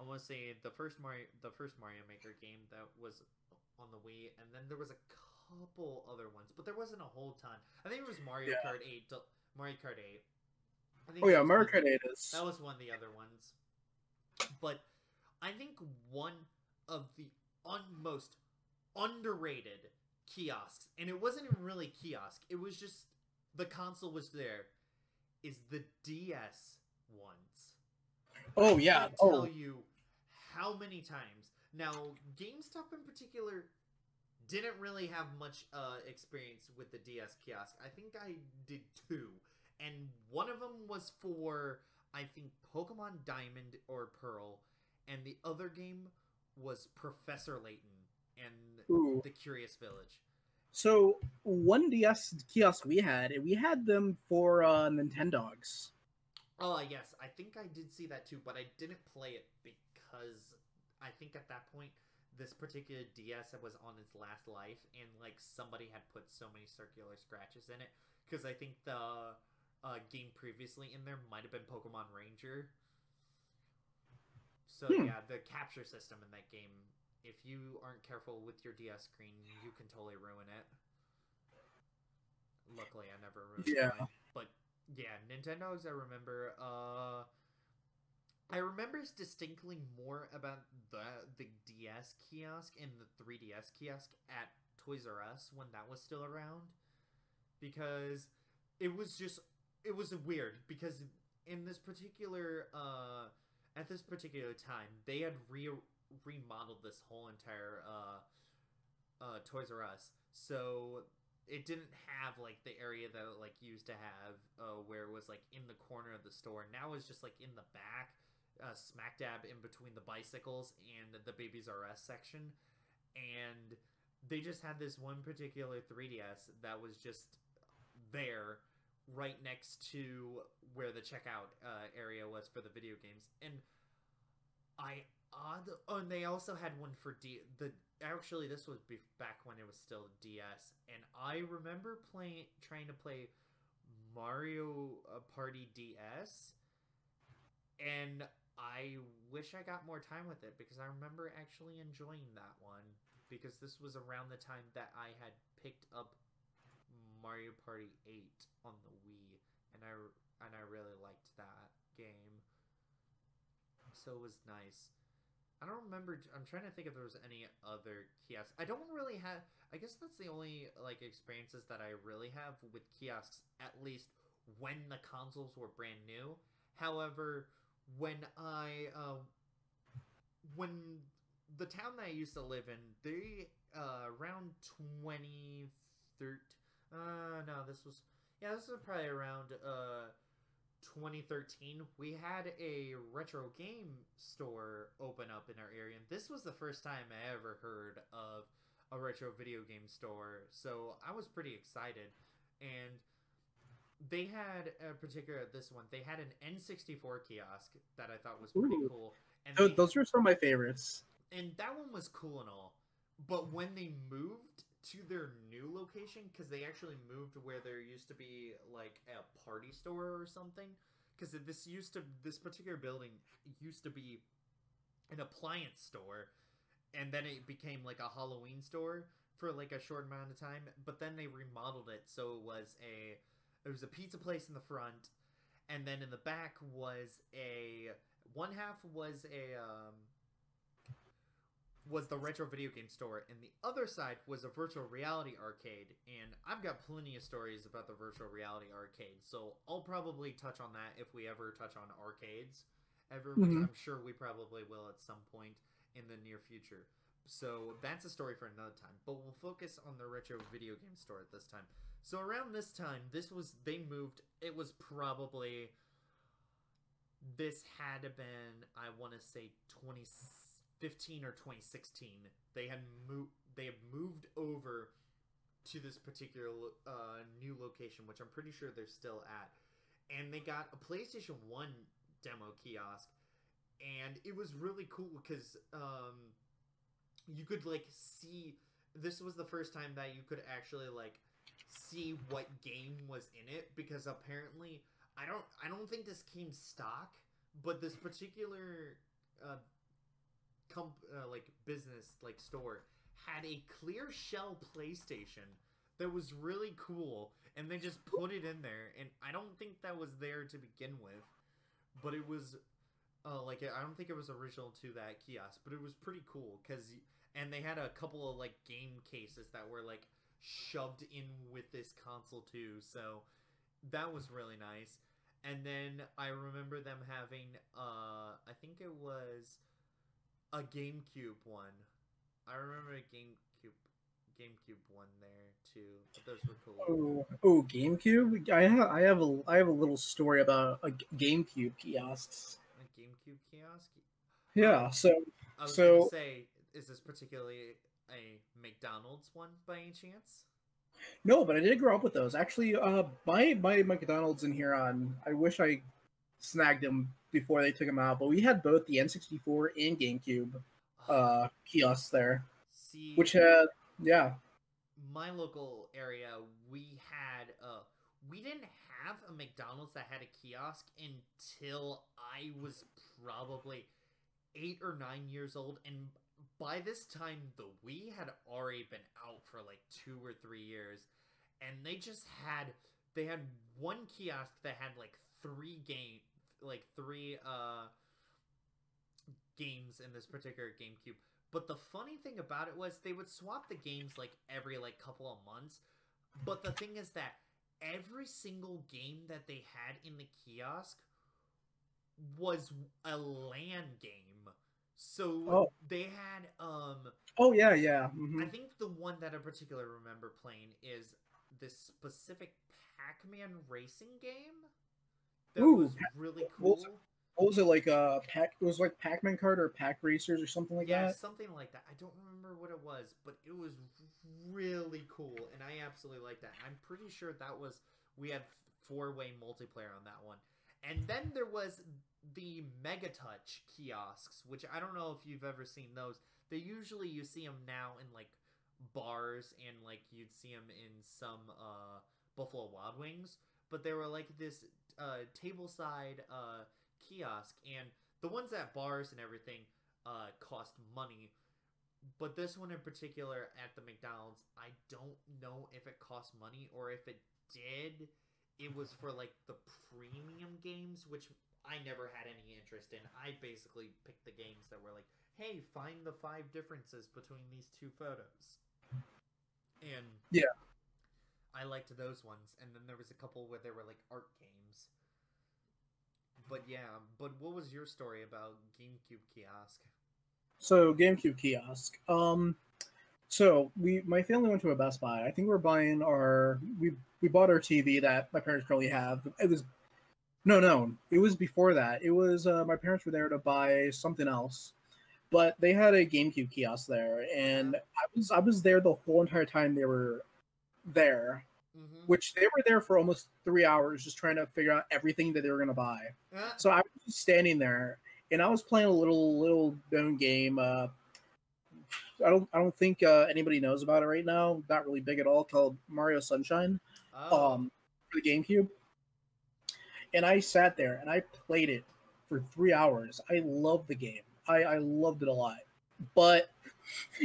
I want to say the first Mario, the first Mario Maker game that was on the Wii, and then there was a couple other ones, but there wasn't a whole ton. I think it was Mario Yeah. Kart Eight. Mario Kart Eight. I think Oh yeah, Mario Kart 8 is. that was one of the other ones. But I think one of the un- most underrated kiosks, and it wasn't even really kiosk, it was just the console was there, is the DS ones. Oh I yeah. tell Oh you how many times. Now, GameStop in particular didn't really have much uh, experience with the DS kiosk. I think I did two, and one of them was for I think Pokemon Diamond or Pearl, and the other game was Professor Layton and Ooh. the Curious Village. So one DS kiosk we had, we had them for uh, Nintendogs. Oh yes, I think I did see that too, but I didn't play it because I think at that point this particular DS was on its last life, and like somebody had put so many circular scratches in it. Because I think the uh, game previously in there might have been Pokemon Ranger. So Hmm. yeah, the capture system in that game, if you aren't careful with your DS screen, you can totally ruin it. Luckily, I never ruined Yeah. mine. But yeah, Nintendo's I remember. Uh, I remember distinctly more about the the DS kiosk and the 3DS kiosk at Toys R Us when that was still around, because it was just it was weird because in this particular uh at this particular time they had re remodeled this whole entire uh uh Toys R Us. So it didn't have like the area that it, like used to have uh where it was like in the corner of the store. Now it's just like in the back uh smack dab in between the bicycles and the babies R Us section. And they just had this one particular 3DS that was just there right next to where the checkout uh, area was for the video games. And i odd oh and they also had one for d the actually this was back when it was still ds and i remember playing trying to play mario uh, party ds and i wish i got more time with it because i remember actually enjoying that one because this was around the time that i had picked up Mario Party 8 on the Wii, and I and I really liked that game. So it was nice. I don't remember. I'm trying to think if there was any other kiosks. I don't really have. I guess that's the only like experiences that I really have with kiosks. At least when the consoles were brand new. However, when I uh, when the town that I used to live in, they uh, around 2013 uh, no, this was yeah, this was probably around uh 2013. We had a retro game store open up in our area, and this was the first time I ever heard of a retro video game store, so I was pretty excited. And they had a particular this one. They had an N64 kiosk that I thought was pretty Ooh. cool. And they- Those are some of my favorites. and that one was cool and all but when they moved to their new location because they actually moved where there used to be like a party store or something. Because this used to this particular building used to be an appliance store and then it became like a halloween store for like a short amount of time but then they remodeled it so it was a it was a pizza place in the front and then in the back was a one half was a um was the retro video game store, and the other side was a virtual reality arcade. And I've got plenty of stories about the virtual reality arcade, so I'll probably touch on that if we ever touch on arcades ever, which Mhm. I'm sure we probably will at some point in the near future. So that's a story for another time, but we'll focus on the retro video game store at this time. So around this time, this was they moved. It was probably this had been I want to say 2015 or 2016. They had moved. They had moved over to this particular uh, new location, which I'm pretty sure they're still at, and they got a PlayStation One demo kiosk, and it was really cool because um, you could like see. This was the first time that you could actually like see what game was in it because apparently I don't I don't think this came stock, but this particular uh, comp uh, like business like store had a clear shell PlayStation that was really cool, and they just put it in there, and I don't think that was there to begin with, but it was. Uh, like I don't think it was original to that kiosk, but it was pretty cool because, and they had a couple of like game cases that were like shoved in with this console too, so that was really nice. And then I remember them having, uh, I think it was a GameCube one. I remember a GameCube, GameCube one there too. But those were cool. Oh, oh, GameCube. I have, I have a, I have a little story about a GameCube kiosks. A GameCube kiosk. Yeah. So I was So- gonna say, is this particularly a McDonald's one by any chance? no, but I did grow up with those. Actually, uh, my my McDonald's in here on. I wish I snagged them before they took them out, but we had both the N64 and GameCube uh kiosks there, See, which had yeah. my local area, we had uh we didn't have a McDonald's that had a kiosk until I was probably eight or nine years old, and by this time the Wii had already been out for like two or three years, and they just had they had one kiosk that had like three game like three uh games in this particular GameCube. But the funny thing about it was they would swap the games like every like couple of months. But the thing is that every single game that they had in the kiosk was a LAN game. So Oh. they had um Oh yeah, yeah. mhm. I think the one that I particularly remember playing is this specific Pac-Man racing game. That Ooh, was really what cool. was What was it like? Uh, pack. It was like Pac-Man card or Pack Racers or something like yeah, that. something like that. I don't remember what it was, but it was really cool, and I absolutely liked that. I'm pretty sure that was we had four-way multiplayer on that one, and then there was the Megatouch kiosks, which I don't know if you've ever seen those. They usually you see them now in like bars, and like you'd see them in some uh, Buffalo Wild Wings, but they were like this uh, table side uh, kiosk, and the ones at bars and everything uh, cost money. But this one in particular at the McDonald's, I don't know if it cost money or if it did. It was for like the premium games, which I never had any interest in. I basically picked the games that were like, hey, find the five differences between these two photos. And Yeah. I liked those ones. And then there was a couple where there were like art games. But yeah, but what was your story about GameCube kiosk? So GameCube kiosk. Um, so we my family went to a Best Buy. I think we're buying our we we bought our TV that my parents currently have. It was no no. It was before that. It was uh, my parents were there to buy something else. but they had a GameCube kiosk there, and I was I was there the whole entire time they were there, Mhm. which they were there for almost three hours just trying to figure out everything that they were gonna buy. Uh, So I was just standing there, and I was playing a little little known game. Uh, I don't I don't think uh, anybody knows about it right now. Not really big at all. Called Mario Sunshine oh. um, for the GameCube. And I sat there and I played it for three hours. I loved the game. I, I loved it a lot. But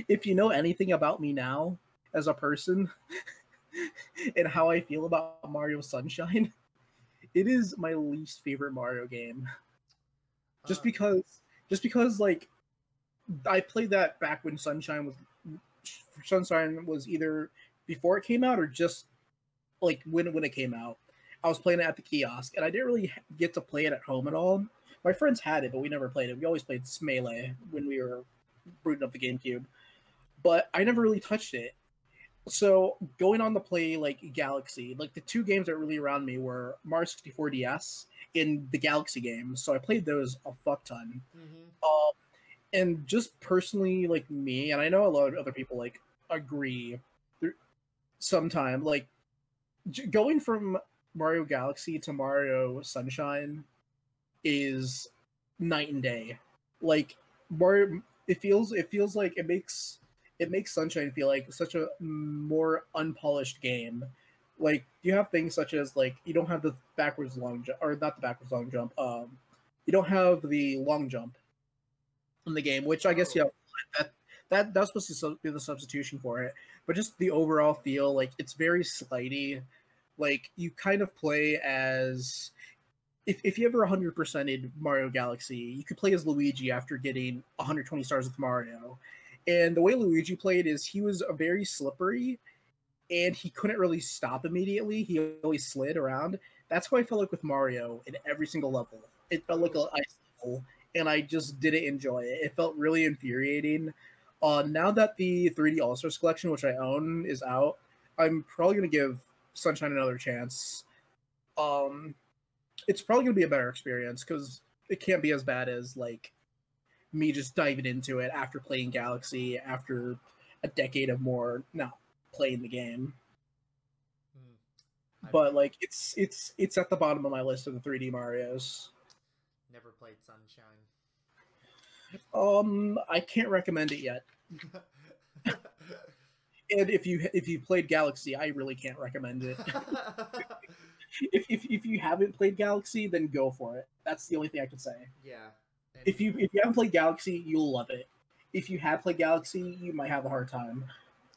if you know anything about me now as a person and how I feel about Mario Sunshine, it is my least favorite Mario game. Just uh, because just because like I played that back when Sunshine was Sunshine was either before it came out or just like when when it came out. I was playing it at the kiosk, and I didn't really get to play it at home at all. My friends had it, but we never played it. We always played Melee when we were booting up the GameCube, but I never really touched it. So going on to play like Galaxy, like the two games that really around me were Mario 64 DS in the Galaxy games. So I played those a fuck ton. mhm. Um, and just personally, like me, and I know a lot of other people like agree. Sometime like j- going from Mario Galaxy to Mario Sunshine is night and day. Like Mario, it feels it feels like it makes it makes Sunshine feel like such a more unpolished game. Like you have things such as like you don't have the backwards long jump or not the backwards long jump. Um, you don't have the long jump in the game, which I guess yeah, that that that's supposed to be the substitution for it. But just the overall feel, like it's very slidey. Like you kind of play as if if you ever 100 percented Mario Galaxy, you could play as Luigi after getting 120 stars with Mario. And the way Luigi played is he was a very slippery, and he couldn't really stop immediately. He always slid around. That's how I felt like with Mario in every single level. It felt like an ice level, and I just didn't enjoy it. It felt really infuriating. Uh, now that the 3D All Stars collection, which I own, is out, I'm probably gonna give Sunshine another chance. Um, it's probably gonna be a better experience because it can't be as bad as like me just diving into it after playing Galaxy after a decade of more now playing the game. Hmm. But like it's it's it's at the bottom of my list of the 3D Mario's. never played Sunshine. Um, I can't recommend it yet. And if you if you played Galaxy, I really can't recommend it. if, if if you haven't played Galaxy, then go for it. That's the only thing I can say. yeah. And- If you if you haven't played Galaxy, you'll love it. If you have played Galaxy, you might have a hard time.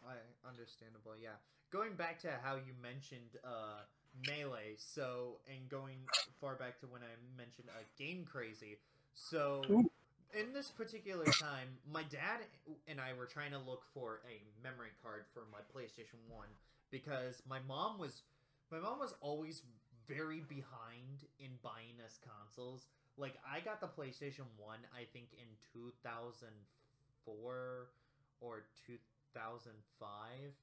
I understandable, yeah. Going back to how you mentioned uh melee, so and going far back to when I mentioned uh, game crazy. So Ooh. in this particular time, my dad and I were trying to look for a memory card for my PlayStation 1 because my mom was my mom was always very behind in buying us consoles. Like I got the PlayStation 1 I think in 2004 or 2005.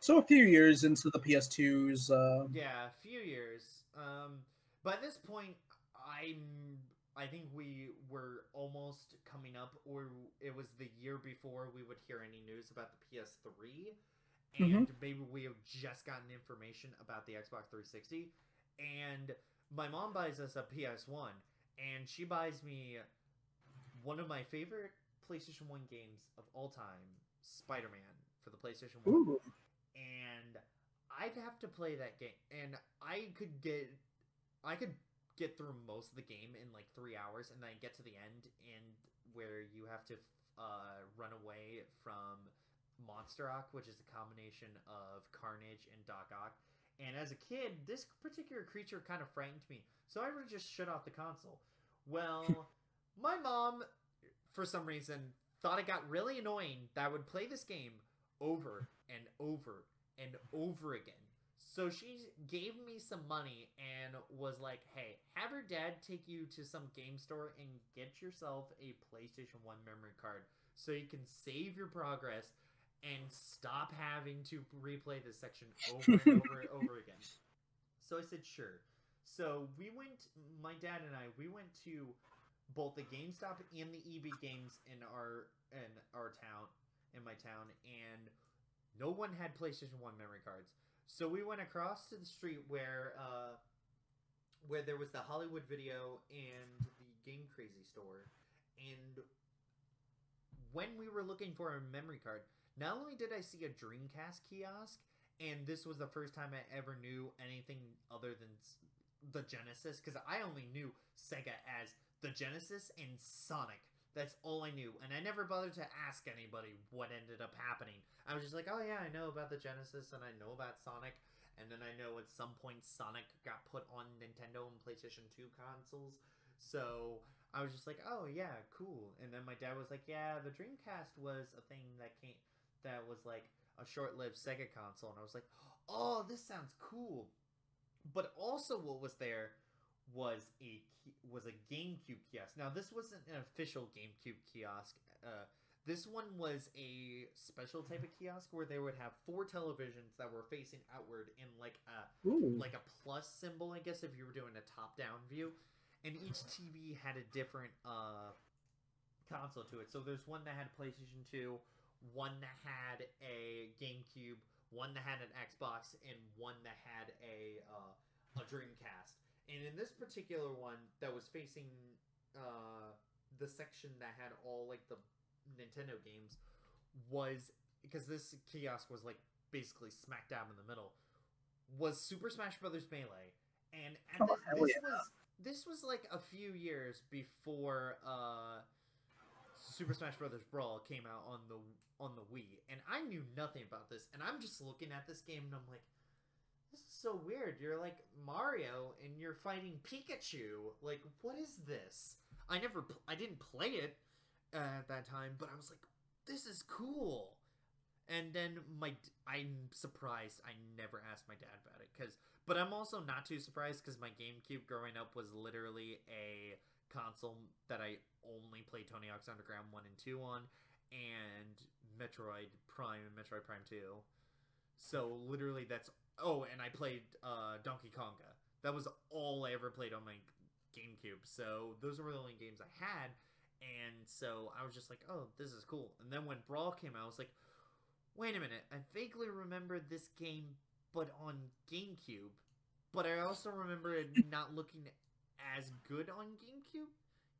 So a few years into the PS2's, uh, Yeah, a few years. Um, by this point, I'm. I think we were almost coming up, or it was the year before we would hear any news about the PS3, and maybe we have just gotten information about the Xbox 360. And my mom buys us a PS1, and she buys me one of my favorite PlayStation 1 games of all time, Spider Man, for the PlayStation 1 ooh, and I'd have to play that game, and I could get, I could get through most of the game in like three hours, and then I get to the end, and where you have to uh, run away from Monster Monster-Ock, which is a combination of Carnage and Doc Ock. And as a kid, this particular creature kind of frightened me, so I would just shut off the console. Well, my mom, for some reason, thought it got really annoying that I would play this game over and over and over again. So she gave me some money and was like, "Hey, have your dad take you to some game store and get yourself a PlayStation 1 memory card so you can save your progress and stop having to replay this section over and over and over again." So I said, "Sure." So we went my dad and I we went to both the GameStop and the EB Games in our in our town, in my town, and no one had PlayStation One memory cards. So we went across to the street where uh, where there was the Hollywood Video and the Game Crazy store, and when we were looking for a memory card, not only did I see a Dreamcast kiosk, and this was the first time I ever knew anything other than the Genesis, because I only knew Sega as the Genesis and Sonic. That's all I knew, and I never bothered to ask anybody what ended up happening. I was just like, oh yeah, I know about the Genesis, and I know about Sonic, and then I know at some point Sonic got put on Nintendo and PlayStation 2 consoles. So I was just like, oh yeah, cool. And then my dad was like, yeah, the Dreamcast was a thing that came that was like a short-lived Sega console, and I was like, oh, this sounds cool. But also, what was there was a was a GameCube kiosk. Now, this wasn't an official GameCube kiosk. Uh, this one was a special type of kiosk where they would have four televisions that were facing outward in like a Ooh. like a plus symbol, I guess, if you were doing a top-down view, and each TV had a different uh, console to it. So there's one that had PlayStation Two, one that had a GameCube, one that had an Xbox, and one that had a uh, a Dreamcast. And in this particular one, that was facing uh, the section that had all like the Nintendo games, was because this kiosk was like basically smack dab in the middle was Super Smash Brothers Melee, and Oh, this, this yeah. was this was like a few years before uh, Super Smash Brothers Brawl came out on the on the Wii, and I knew nothing about this, and I'm just looking at this game and I'm like, this is so weird. You're like Mario and you're fighting Pikachu. Like, what is this? I never, pl- I didn't play it uh, at that time, but I was like, this is cool. And then my, I'm surprised I never asked my dad about it, cause, but I'm also not too surprised because my GameCube growing up was literally a console that I only played Tony Hawk's Underground one and two on, and Metroid Prime and Metroid Prime two. So literally, that's oh, and I played uh, Donkey Konga. That was all I ever played on my GameCube. So those were the only games I had, and so I was just like, oh, this is cool. And then when Brawl came out, I was like, wait a minute, I vaguely remember this game, but on GameCube. But I also remember it not looking as good on GameCube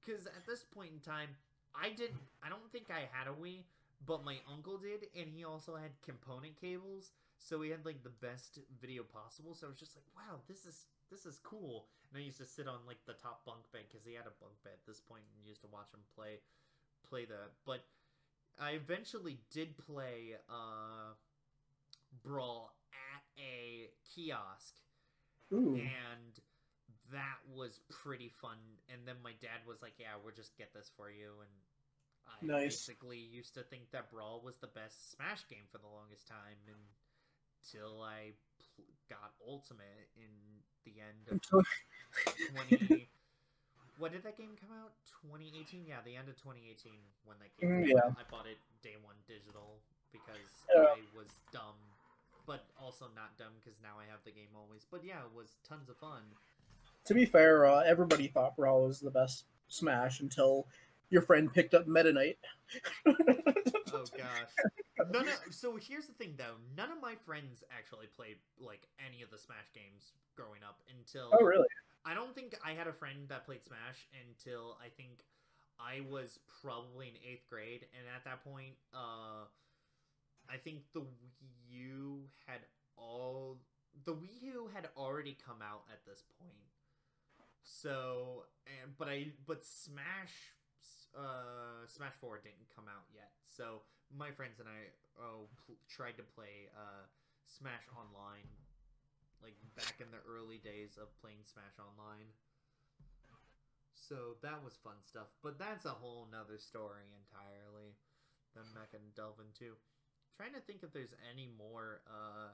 because at this point in time, I didn't. I don't think I had a Wii, but my uncle did, and he also had component cables, so he had like the best video possible. So I was just like, wow, this is this is cool. And I used to sit on like the top bunk bed because he had a bunk bed at this point, and used to watch him play play the. But I eventually did play uh, Brawl at a kiosk Ooh. and that was pretty fun. And then my dad was like, "Yeah, we'll just get this for you." And I Nice. basically used to think that Brawl was the best Smash game for the longest time until I pl- got Ultimate in the end of twenty. what did that game come out? Twenty eighteen. Yeah, the end of twenty eighteen when that game. Mm, came yeah. out. I bought it day one digital because Yeah. I was dumb, but also not dumb because now I have the game always. But yeah, it was tons of fun. To be fair, uh, everybody thought Brawl was the best Smash until your friend picked up Meta Knight. Oh gosh. None of, so here's the thing though, none of my friends actually played like any of the Smash games growing up until Oh, really? I don't think I had a friend that played Smash until I think I was probably in eighth grade, and at that point, uh, I think the Wii U had all the Wii U had already come out at this point. So, and but I but Smash, uh, Smash Four didn't come out yet. So my friends and I oh pl- tried to play uh Smash Online like back in the early days of playing Smash Online. So that was fun stuff, but that's a whole nother story entirely that I'm not gonna delve into. trying to think if there's any more uh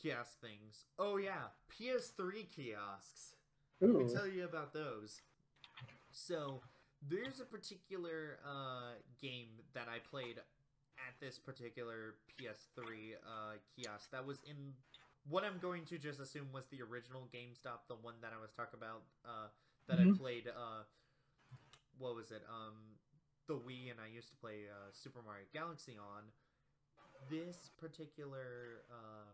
kiosk things. Oh yeah, PS3 kiosks. Let me tell you about those. So there's a particular uh, game that I played at this particular PS3 uh, kiosk that was in what I'm going to just assume was the original GameStop, the one that I was talking about uh, that I Mhm. played uh, what was it? Um, the Wii, and I used to play uh, Super Mario Galaxy on. This particular uh,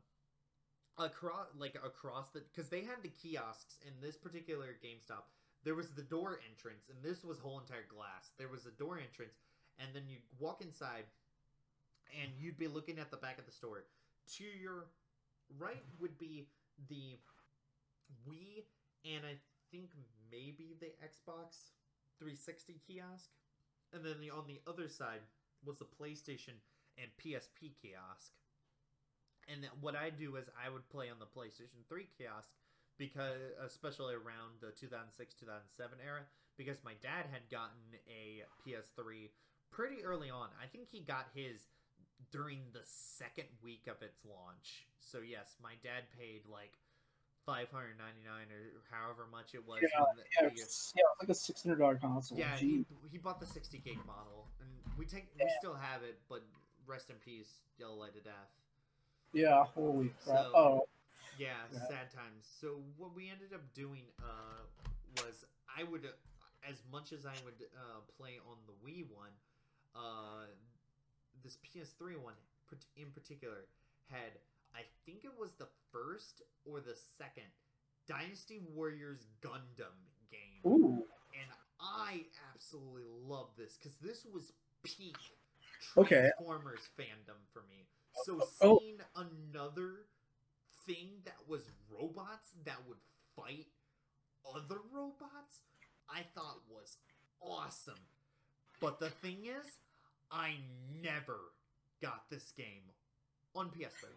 across like across the because they had the kiosks in this particular GameStop. There was the door entrance, and this was whole entire glass. There was a door entrance, and then you walk inside, and you'd be looking at the back of the store. To your right would be the Wii, and I think maybe the Xbox 360 kiosk, and then the, on the other side was the PlayStation and PSP kiosk. And what I do is I would play on the PlayStation 3 kiosk because especially around the 2006 2007 era because my dad had gotten a PS3 pretty early on. I think he got his during the second week of its launch. So yes, my dad paid like 599 or however much it was Yeah, the- Yeah, the- it's, yeah, it's like a six hundred dollar console. yeah, Gee. he, he bought the 60 gig model, and we take we still have it, but rest in peace, Yellow Light of Death. Yeah, holy crap. So- oh, Yeah, Yeah. sad times. So what we ended up doing uh, was I would, uh, as much as I would uh, play on the Wii one, uh, this PS3 one in particular had I think it was the first or the second Dynasty Warriors Gundam game ooh, and I absolutely love this because this was peak Okay. Transformers fandom for me. So Oh. seeing another thing that was robots that would fight other robots, I thought was awesome. But the thing is, I never got this game on PS3.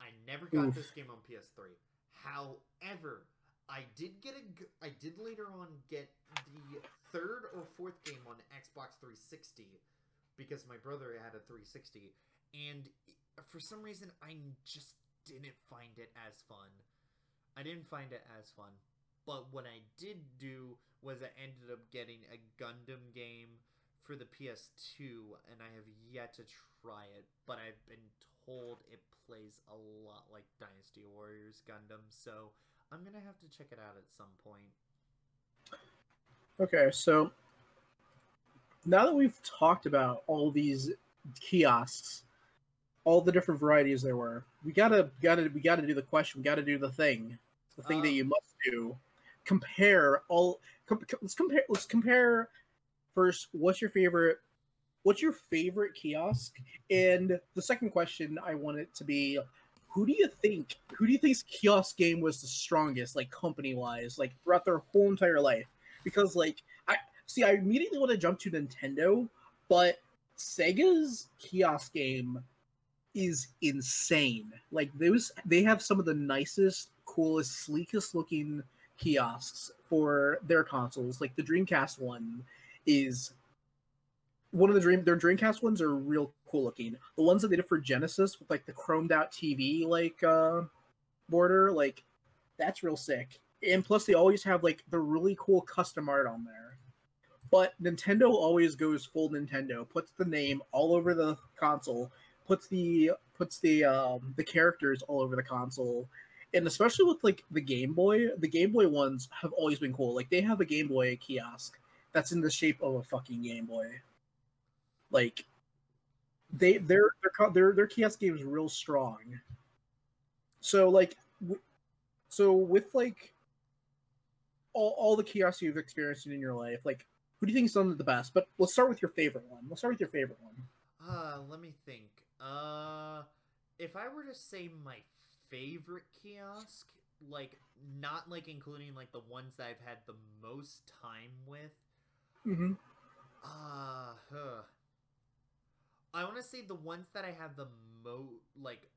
I never got Oof. this game on PS3. However, I did get a I did later on get the third or fourth game on Xbox 360 because my brother had a 360, and for some reason I just didn't find it as fun. I didn't find it as fun. But what I did do was I ended up getting a Gundam game for the PS2, and I have yet to try it. But I've been told it plays a lot like Dynasty Warriors Gundam, so I'm gonna have to check it out at some point. okay. So now that we've talked about all these kiosks, all the different varieties there were, we gotta gotta we gotta do the question. We gotta do the thing, the thing that Um, you must do. Compare all. Com- com- let's compare. Let's compare first. What's your favorite? What's your favorite kiosk? And the second question I want it to be who do you think who do you think's kiosk game was the strongest like company wise like throughout their whole entire life because like i see i immediately want to jump to nintendo but sega's kiosk game is insane like those they have some of the nicest coolest sleekest looking kiosks for their consoles like the dreamcast one is one of the dream their Dreamcast ones are real cool looking. The ones that they did for Genesis with like the chromed out TV like uh border, like that's real sick. And plus they always have like the really cool custom art on there. But Nintendo always goes full Nintendo, puts the name all over the console, puts the puts the um the characters all over the console. And especially with like the Game Boy, the Game Boy ones have always been cool. Like they have a Game Boy kiosk that's in the shape of a fucking Game Boy like they their their their their kiosk game is real strong. So like, w- so with like all all the kiosks you've experienced in your life, like who do you think's done it the best? But let's start with your favorite one. Let's start with your favorite one. Uh, let me think. Uh, if I were to say my favorite kiosk, like not like including like the ones that I've had the most time with, Mm-hmm. uh, huh. I want to say the ones that I have the mo like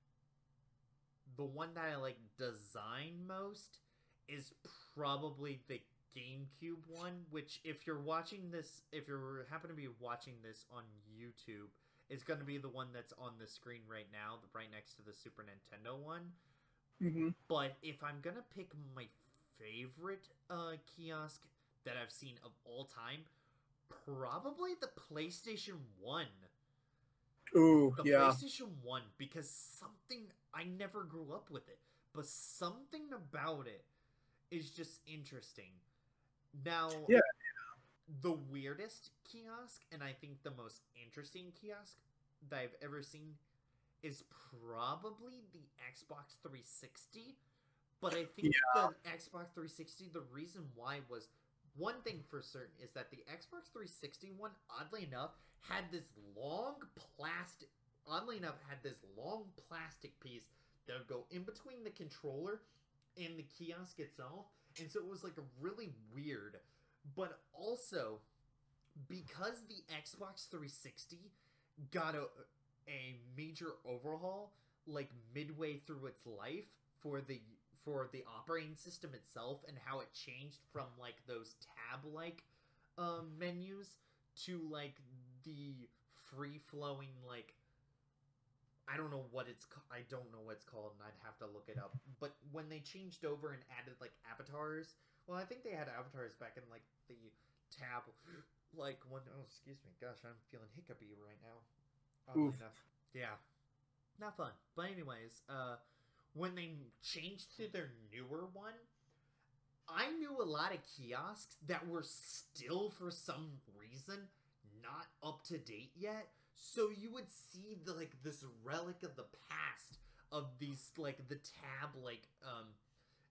the one that I like design most is probably the GameCube one, which if you're watching this, if you are happen to be watching this on YouTube, it's going to be the one that's on the screen right now, right next to the Super Nintendo one. Mm-hmm. But if I'm going to pick my favorite uh kiosk that I've seen of all time, probably the PlayStation 1 Ooh, the yeah. PlayStation 1 because something I never grew up with it, but something about it is just interesting. Now, Yeah. The weirdest kiosk and I think the most interesting kiosk that I've ever seen is probably the Xbox 360. But I think the Xbox 360, the reason why was one thing for certain is that the Xbox 360 one, oddly enough, had this long plastic. Oddly enough, had this long plastic piece that would go in between the controller and the kiosk itself, and so it was like a really weird. But also, because the Xbox 360 got a a major overhaul like midway through its life for the for the operating system itself and how it changed from like those tab like um menus to like the free flowing like I don't know what it's I don't know what it's called and I'd have to look it up. But when they changed over and added like avatars, well I think they had avatars back in like the tab like when oh excuse me, gosh, I'm feeling hiccupy right now. Oddly Oof. enough. Yeah. Not fun. But anyways, uh when they changed to their newer one, I knew a lot of kiosks that were still for some reason not up to date yet. So you would see the like this relic of the past of these like the tab like um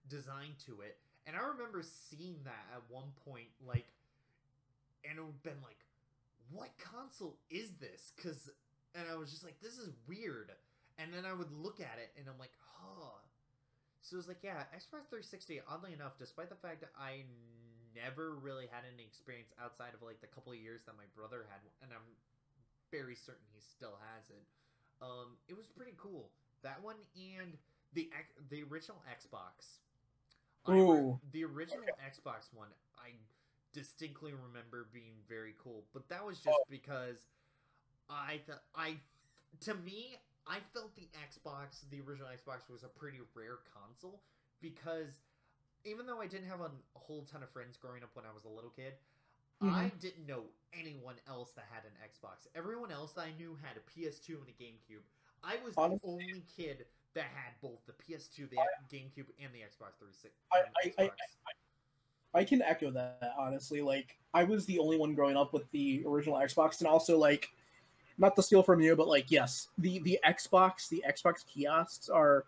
design to it. And I remember seeing that at one point like and it would been like what console is this? Cuz and I was just like this is weird. And then I would look at it and I'm like, huh. So it was like, yeah, Xbox 360, oddly enough, despite the fact that I never really had any experience outside of like the couple of years that my brother had, and I'm very certain he still has it, um, it was pretty cool. That one and the the original Xbox. I the original Xbox one, I distinctly remember being very cool, but that was just oh. because I th- I to me I felt the Xbox, the original Xbox, was a pretty rare console because even though I didn't have a whole ton of friends growing up when I was a little kid, I mm-hmm. didn't know anyone else that had an Xbox. Everyone else I knew had a PS2 and a GameCube. I was Honestly- the only kid that had both the PS2, the GameCube, and the Xbox 360. I- I- I-. I can echo that honestly. Like I was the only one growing up with the original Xbox, and also like not to steal from you, but like yes, the the Xbox, the Xbox kiosks are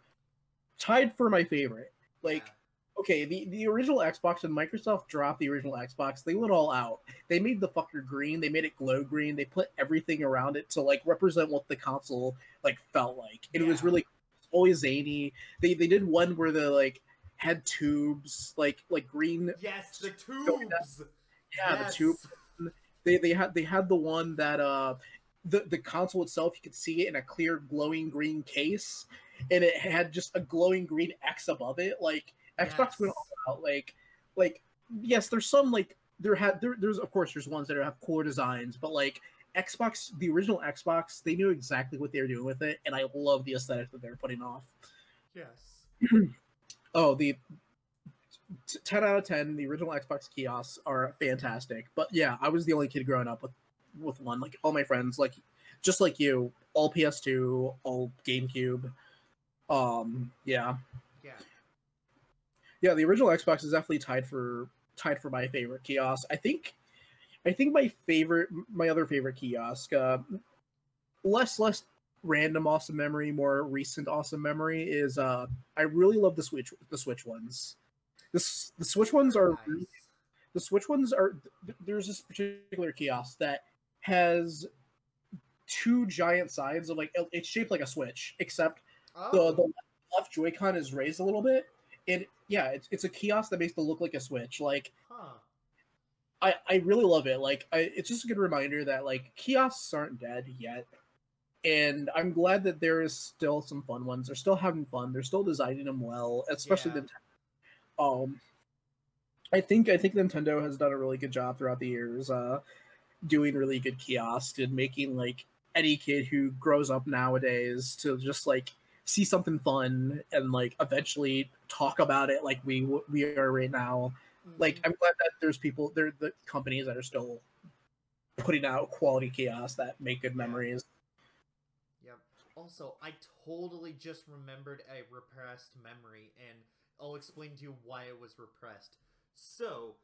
tied for my favorite. Like Yeah. okay, the the original Xbox and Microsoft dropped the original Xbox. They went all out. They made the fucker green. They made it glow green. They put everything around it to like represent what the console like felt like. And It was Yeah. really always zany. They they did one where the like had tubes like like green yes, the tubes. yeah, Yes. the tube. They they had they had the one that uh the the console itself you could see it in a clear glowing green case, and it had just a glowing green X above it. Like Xbox went all out. Like like yes, there's some like there had there, there's of course there's ones that have core designs, but like Xbox, the original Xbox, they knew exactly what they were doing with it, and I love the aesthetic that they're putting off. Yes. Oh, the t- 10 out of 10, the original Xbox kiosks are fantastic. But yeah, I was the only kid growing up with with one. Like all my friends, like just like you, all PS2, all GameCube. Um, yeah. Yeah. Yeah, the original Xbox is definitely tied for tied for my favorite kiosk. I think I think my favorite my other favorite kiosk uh less less random awesome memory, more recent awesome memory is uh I really love the Switch the Switch ones. This the Switch ones are Nice. the Switch ones are there's this particular kiosk that has two giant sides of like it's shaped like a Switch, except Oh, the the left Joy-Con is raised a little bit. It yeah, it's it's a kiosk that makes it look like a Switch. Like huh. I I really love it. Like I, it's just a good reminder that like kiosks aren't dead yet. And I'm glad that there is still some fun ones. They're still having fun. They're still designing them well, especially Yeah. Nintendo. Um, I think I think Nintendo has done a really good job throughout the years, uh, doing really good kiosks and making like any kid who grows up nowadays to just like see something fun and like eventually talk about it like we we are right now like. I'm glad that there's people there the companies that are still putting out quality chaos that make good memories. Yep. Also, I totally just remembered a repressed memory, and I'll explain to you why it was repressed. So,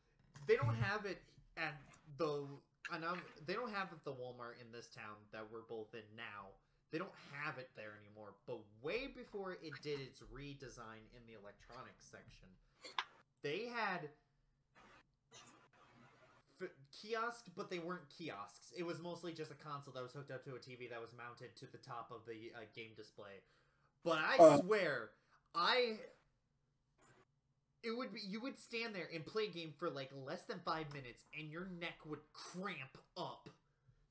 they don't have it at the and I'm, they don't have the Walmart in this town that we're both in now. They don't have it there anymore. But way before it did its redesign in the electronics section, they had kiosks, but they weren't kiosks. It was mostly just a console that was hooked up to a TV that was mounted to the top of the uh, game display. But I Uh. swear, I it would be you would stand there and play a game for like less than five minutes, and your neck would cramp up.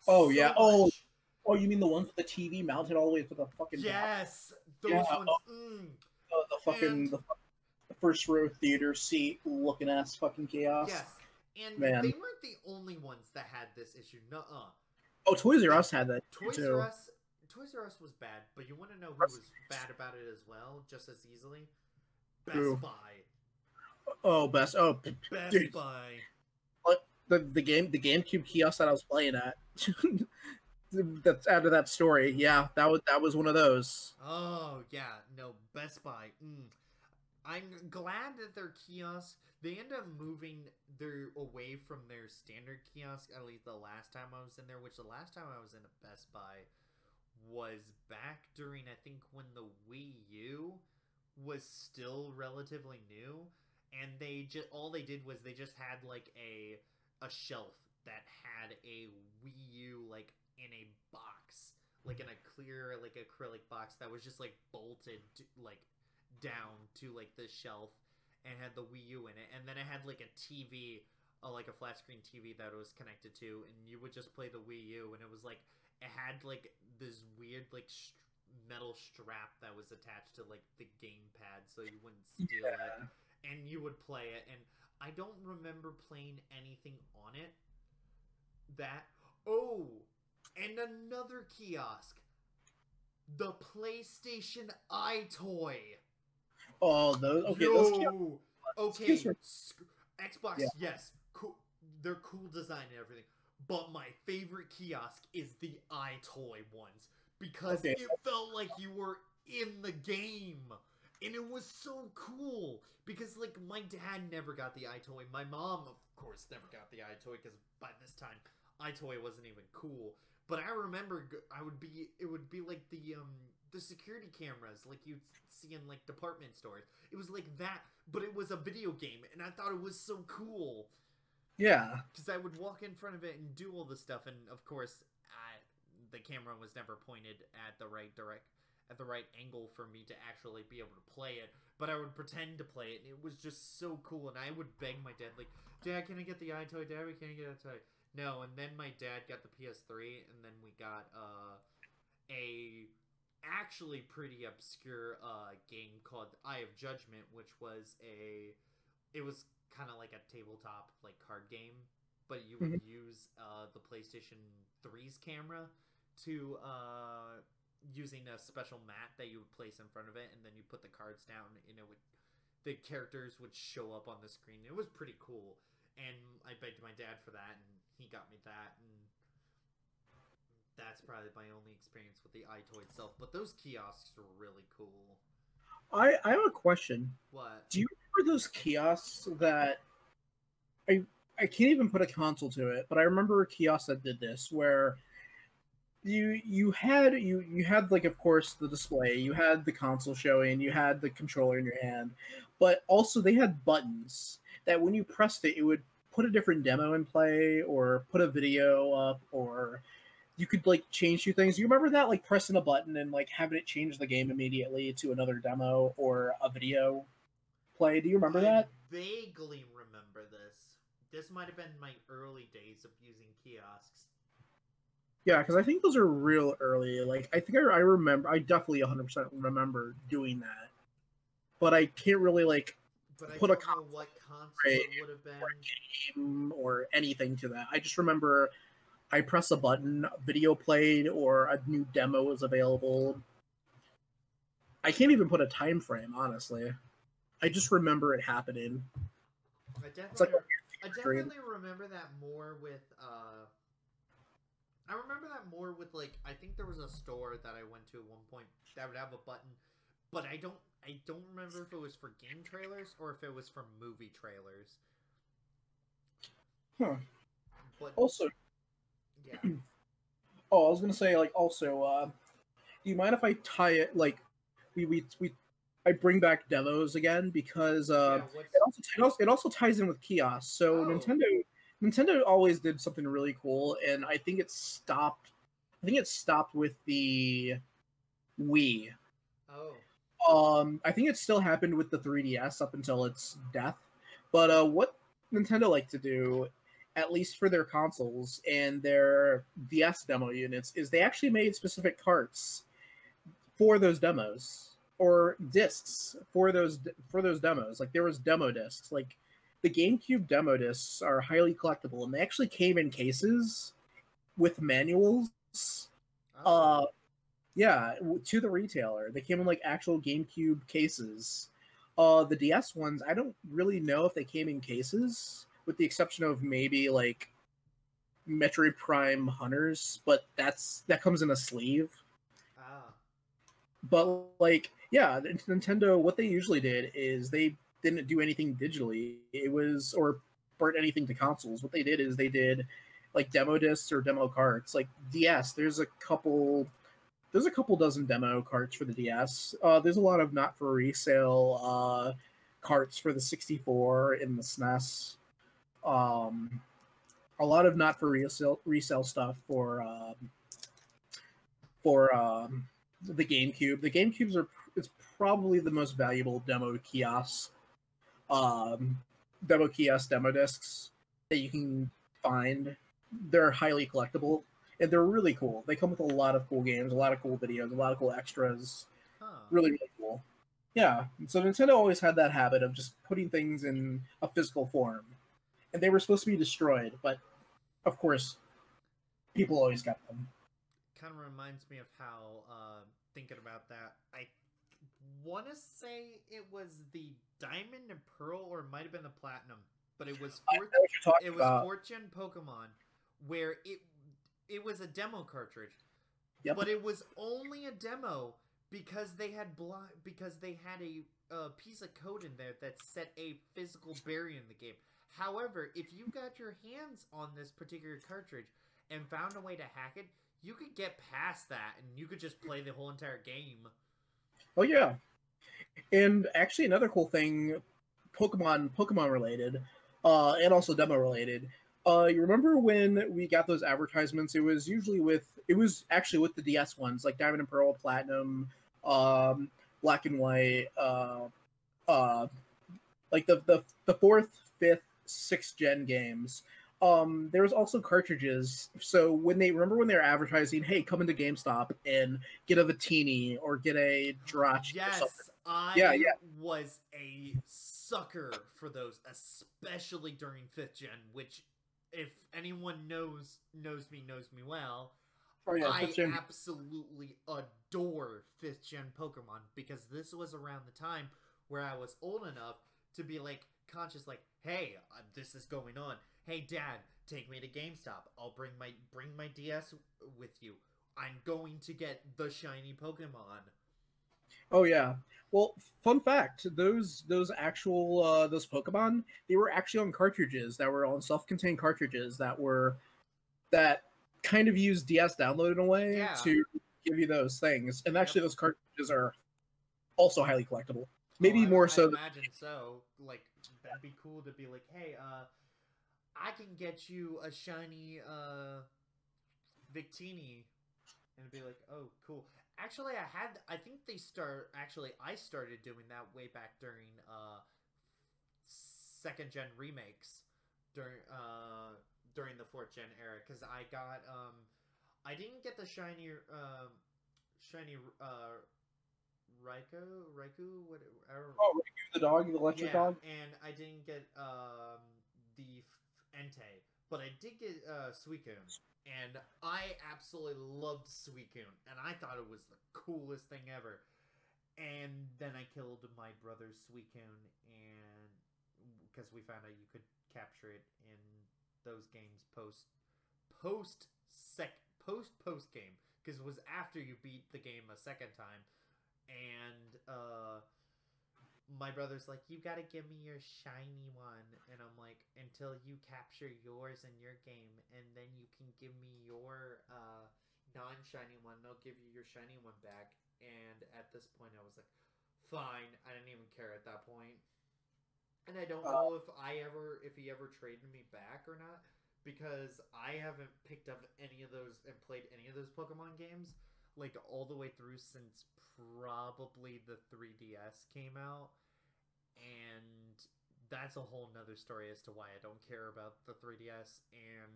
Oh, so yeah. Oh, much. Oh, you mean the ones with the TV mounted all the way to the fucking top? yes, those Yeah, ones. Mm. the, the fucking And- the, the first row theater seat looking ass fucking chaos. Yes, and Man. they weren't the only ones that had this issue. Nuh-uh. Oh, Toys R Us had that Toys too. R Us, Toys R Us was bad, but you want to know who was bad about it as well, just as easily? Best Who? Buy. Oh, best. Oh, Best Dude. Buy. the the game the GameCube kiosk that I was playing at. That's out of that story. Yeah, that was that was one of those. Oh yeah, no Best Buy. Mm. I'm glad that their kiosk they end up moving their away from their standard kiosk. At least the last time I was in there, which the last time I was in a Best Buy was back during I think when the Wii U was still relatively new, and they just all they did was they just had like a a shelf that had a Wii U like in a box, like in a clear like acrylic box that was just like bolted to, like down to like the shelf and had the Wii U in it, and then it had like a TV, uh, like a flat screen TV that it was connected to, and you would just play the Wii U, and it was like it had like this weird like metal strap that was attached to like the game pad, so you wouldn't steal it and you would play it and i don't remember playing anything on it that oh and another kiosk the playstation EyeToy Oh, those okay. Those Yo! okay Excuse xbox Yeah. yes cool they're cool design and everything but my favorite kiosk is the EyeToy ones because Okay. it felt like you were in the game and it was so cool because like my dad never got the EyeToy. My mom, of course, never got the EyeToy because by this time EyeToy wasn't even cool. But I remember I would be it would be like the um the security cameras like you'd see in like department stores. It was like that, but it was a video game, and I thought it was so cool Yeah. because I would walk in front of it and do all the stuff, and of course, I, the camera was never pointed at the right direct at the right angle for me to actually be able to play it. But I would pretend to play it, and it was just so cool. And I would beg my dad, like, "Dad, can I get the EyeToy? Dad, we can I get a toy?" No, and then my dad got the PS3, and then we got uh, a actually pretty obscure uh, game called Eye of Judgment, which was a it was kind of like a tabletop like card game, but you would use uh, the PlayStation 3's camera to uh, using a special mat that you would place in front of it, and then you put the cards down, and it would the characters would show up on the screen. It was pretty cool, and I begged my dad for that, and he got me that, and that's probably my only experience with the EyeToy itself. But those kiosks were really cool. I I have a question. What? Do you remember those kiosks that I I can't even put a console to it, but I remember a kiosk that did this where you you had you you had like of course the display, you had the console showing, you had the controller in your hand, but also they had buttons that when you pressed it, it would put a different demo in play or put a video up or you could like change two things. You remember that like pressing a button and like having it change the game immediately to another demo or a video play. Do you remember I that? vaguely remember this. This might have been my early days of using kiosks. Yeah, because I think those are real early. Like I think I, I remember. I definitely 100 percent remember doing that, but I can't really like But Put a know what console it would have been. game or anything to that. I just remember I press a button, video played, or a new demo is available. I can't even put a time frame, honestly. I just remember it happening. I It's like definitely, I definitely remember that more with. uh I remember that more with like I think there was a store that I went to at one point that would have a button, but I don't I don't remember if it was for game trailers or if it was for movie trailers. Huh. But Also, yeah, oh, I was gonna say like also, uh, do you mind if I tie it like we we we I bring back demos again because uh, yeah, it also it also, it also ties in with kiosks. So Oh. Nintendo Nintendo always did something really cool, and I think it stopped. I think it stopped with the Wii. oh, Um, I think it still happened with the 3DS up until its death. But uh, what Nintendo liked to do, at least for their consoles and their DS demo units, is they actually made specific carts for those demos or discs for those for those demos. Like there was demo discs. Like the GameCube demo discs are highly collectible, and they actually came in cases with manuals oh. uh, yeah, to the retailer. They came in like actual GameCube cases. Uh, the DS ones, I don't really know if they came in cases, with the exception of maybe like Metroid Prime Hunters, but that's that comes in a sleeve. ah, But like, yeah, Nintendo, what they usually did is they didn't do anything digitally. It was or brought anything to consoles. What they did is they did like demo discs or demo carts. Like DS, there's a couple. There's a couple dozen demo carts for the DS. Uh, there's a lot of not for resale uh, carts for the 64 in the SNES. Um, a lot of not for resale resale stuff for um, for um, the GameCube. The GameCubes are it's probably the most valuable demo kiosk, um, demo kiosk demo discs that you can find. They're highly collectible and they're really cool. They come with a lot of cool games, a lot of cool videos, a lot of cool extras. huh. Really, really cool. Yeah. So Nintendo always had that habit of just putting things in a physical form, and they were supposed to be destroyed, but of course, people always got them. kind of reminds me of how uh, thinking about that i want to say it was the diamond and pearl or it might have been the platinum but it was I fourth, what you're talking it was about. fortune pokemon where it it was a demo cartridge Yep. but it was only a demo because they had blo- because they had a, a piece of code in there that set a physical barrier in the game. However, if you got your hands on this particular cartridge and found a way to hack it, you could get past that and you could just play the whole entire game. Oh yeah, and actually another cool thing, Pokemon Pokemon related, uh, and also demo related. Uh, you remember when we got those advertisements? It was usually with it was actually with the DS ones like Diamond and Pearl, Platinum, um, Black and White, uh, uh, like the the the fourth, fifth, sixth gen games. Um, there was also cartridges. So when they remember when they were advertising, hey, come into GameStop and get a Victini or get a Jirachi Yes. I Yeah, yeah. was a sucker for those, especially during fifth gen. Which, if anyone knows knows me, knows me well. Oh yeah, I absolutely adore fifth gen Pokemon because this was around the time where I was old enough to be like conscious, like, hey, uh, this is going on. Hey, Dad, take me to GameStop. I'll bring my bring my DS with you. I'm going to get the shiny Pokemon. Oh yeah. Well, fun fact: those those actual uh, those Pokemon they were actually on cartridges that were on self-contained cartridges that were that kind of used DS download in a way Yeah. to give you those things. And actually, those cartridges are also highly collectible. Maybe Oh, I- more I so. than- imagine so. Like that'd be cool to be like, hey, uh, I can get you a shiny uh, Victini, and be like, oh, cool. Actually, I had. I think they start. Actually, I started doing that way back during uh, second gen remakes during uh during the fourth gen era because I got um I didn't get the shiny um shiny uh Raikou Raikou what Oh, Raikou the dog, the electric yeah, dog. and I didn't get um the Entei, but I did get uh Suicune, and I absolutely loved Suicune, and I thought it was the coolest thing ever. And then I killed my brother's Suicune, and because we found out you could capture it in those games post post sec post post game because it was after you beat the game a second time, and uh my brother's like, "You gotta give me your shiny one," and I'm like, "Until you capture yours in your game, and then you can give me your uh, non-shiny one. They'll give you your shiny one back." And at this point, I was like, "Fine." I didn't even care at that point. and I don't Uh, know if I ever, if he ever traded me back or not, because I haven't picked up any of those and played any of those Pokemon games like all the way through since probably the 3DS came out. And that's a whole nother story as to why I don't care about the 3DS and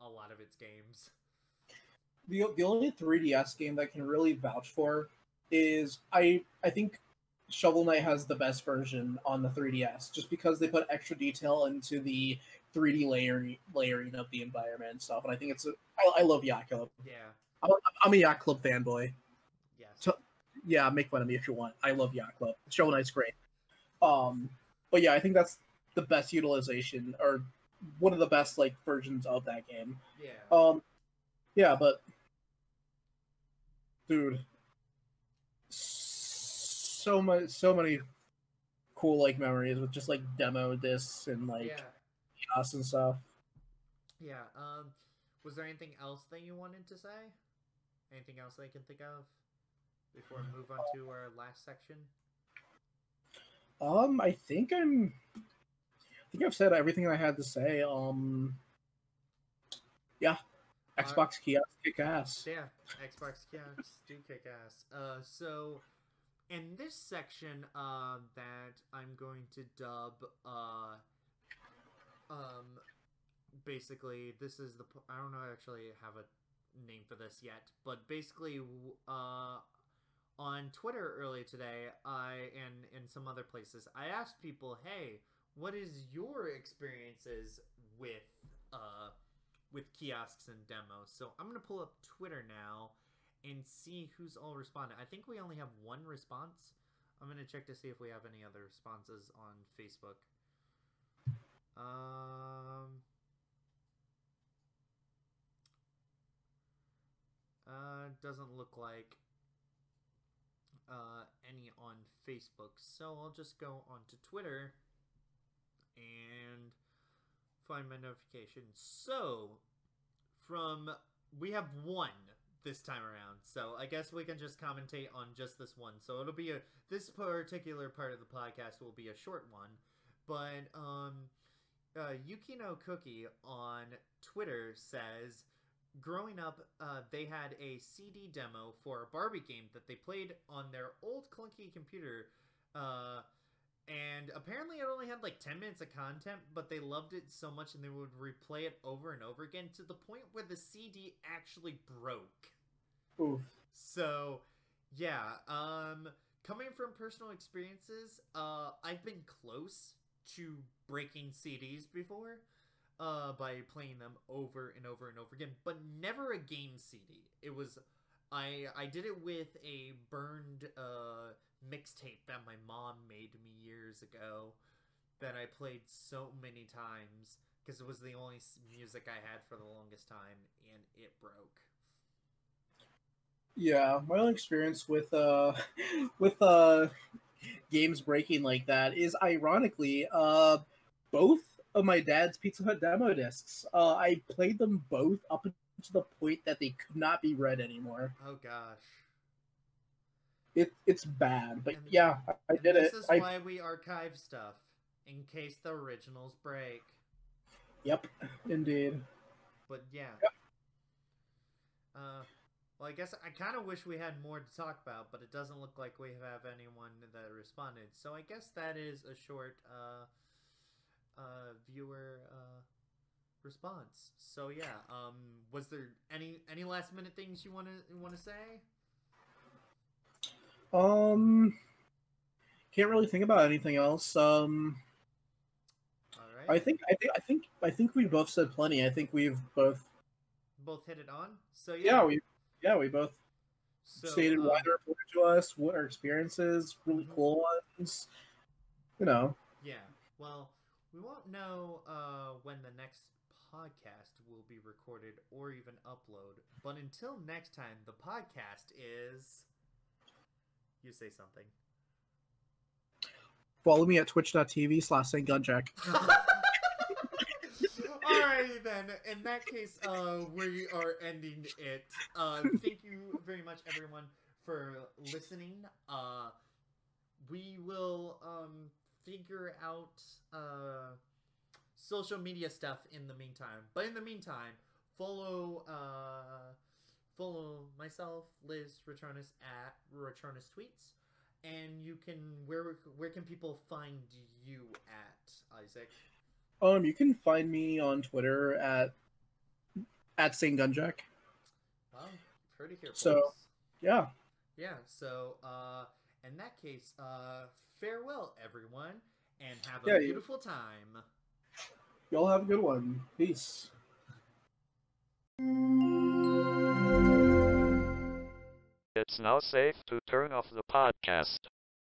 a lot of its games. the the only 3DS game that I can really vouch for is I I think Shovel Knight has the best version on the 3DS, just because they put extra detail into the 3D layering layering of the environment and stuff. And I think it's a, I, I love Club. Yeah. I'm, I'm a Yacht Club fanboy. Yes. So- Yeah, make fun of me if you want. I love Yacht Club. Shovel Knight's great. Um, but yeah, I think that's the best utilization or one of the best like versions of that game. yeah. Um, yeah, but dude, so much, so many cool like memories with just like demo discs and like yeah. chaos and stuff. Yeah. Um was there anything else that you wanted to say? Anything else I can think of before we move on to our last section? Um, I think I'm, I think I've said everything I had to say. Um, yeah, Uh, Xbox kiosk kick ass. Yeah, Xbox kiosks do kick ass. Uh, so in this section, uh, that I'm going to dub, uh, um, basically this is the I don't know I actually have a name for this yet, but basically, uh, on Twitter earlier today, I and in some other places, I asked people, hey, what is your experiences with uh with kiosks and demos. So I'm gonna pull up Twitter now and see who's all responded. I think we only have one response. I'm gonna check to see if we have any other responses on Facebook. Um. Uh, doesn't look like uh, any on Facebook, so I'll just go onto Twitter and find my notification. So, from we have one this time around, so I guess we can just commentate on just this one. So it'll be a this particular part of the podcast will be a short one, but um, uh, Yukino Cookie on Twitter says. Growing up, uh, they had a CD demo for a Barbie game that they played on their old clunky computer, uh, and apparently it only had like 10 minutes of content but they loved it so much and they would replay it over and over again to the point where the cd actually broke Oof. so yeah um coming from personal experiences uh i've been close to breaking cds before uh by playing them over and over and over again but never a game cd it was i i did it with a burned uh mixtape that my mom made me years ago that I played so many times because it was the only music I had for the longest time and it broke. Yeah, my only experience with uh with uh games breaking like that is ironically uh both of my dad's Pizza Hut demo discs. Uh I played them both up to the point that they could not be read anymore. Oh gosh. It it's bad, but And- yeah, I, I And did this is I, why we archive stuff in case the originals break. Yep, indeed. But yeah. Uh, well, I guess I kind of wish we had more to talk about, but it doesn't look like we have anyone that responded. So I guess that is a short uh, uh, viewer uh, response. So yeah, um, was there any any last minute things you want to want to say? Um, can't really think about anything else. Um, All right, I think I think I think I think we both said plenty. I think we've both both hit it on. So yeah, yeah, we yeah we both so, stated why um, they're important to us, what our experiences, really Mhm. cool ones. You know, Yeah. Well, we won't know uh, when the next podcast will be recorded or even upload. But until next time, the podcast is. You say something. Follow me at twitch.tv slash. Gunjack. Alrighty then. In that case, uh, we are ending it. Uh, thank you very much, everyone, for listening. Uh, we will um figure out uh social media stuff in the meantime. But in the meantime, follow uh follow myself, Liz Returnus at Returnus Tweets. And you can where where can people find you at, Isaac? Um, you can find me on Twitter at at St. Gunjack. Well, heard it here, So-. Yeah. Yeah, so uh in that case, uh farewell everyone and have a Yeah, you- beautiful time. Y'all have a good one. Peace. It's now safe to turn off the podcast.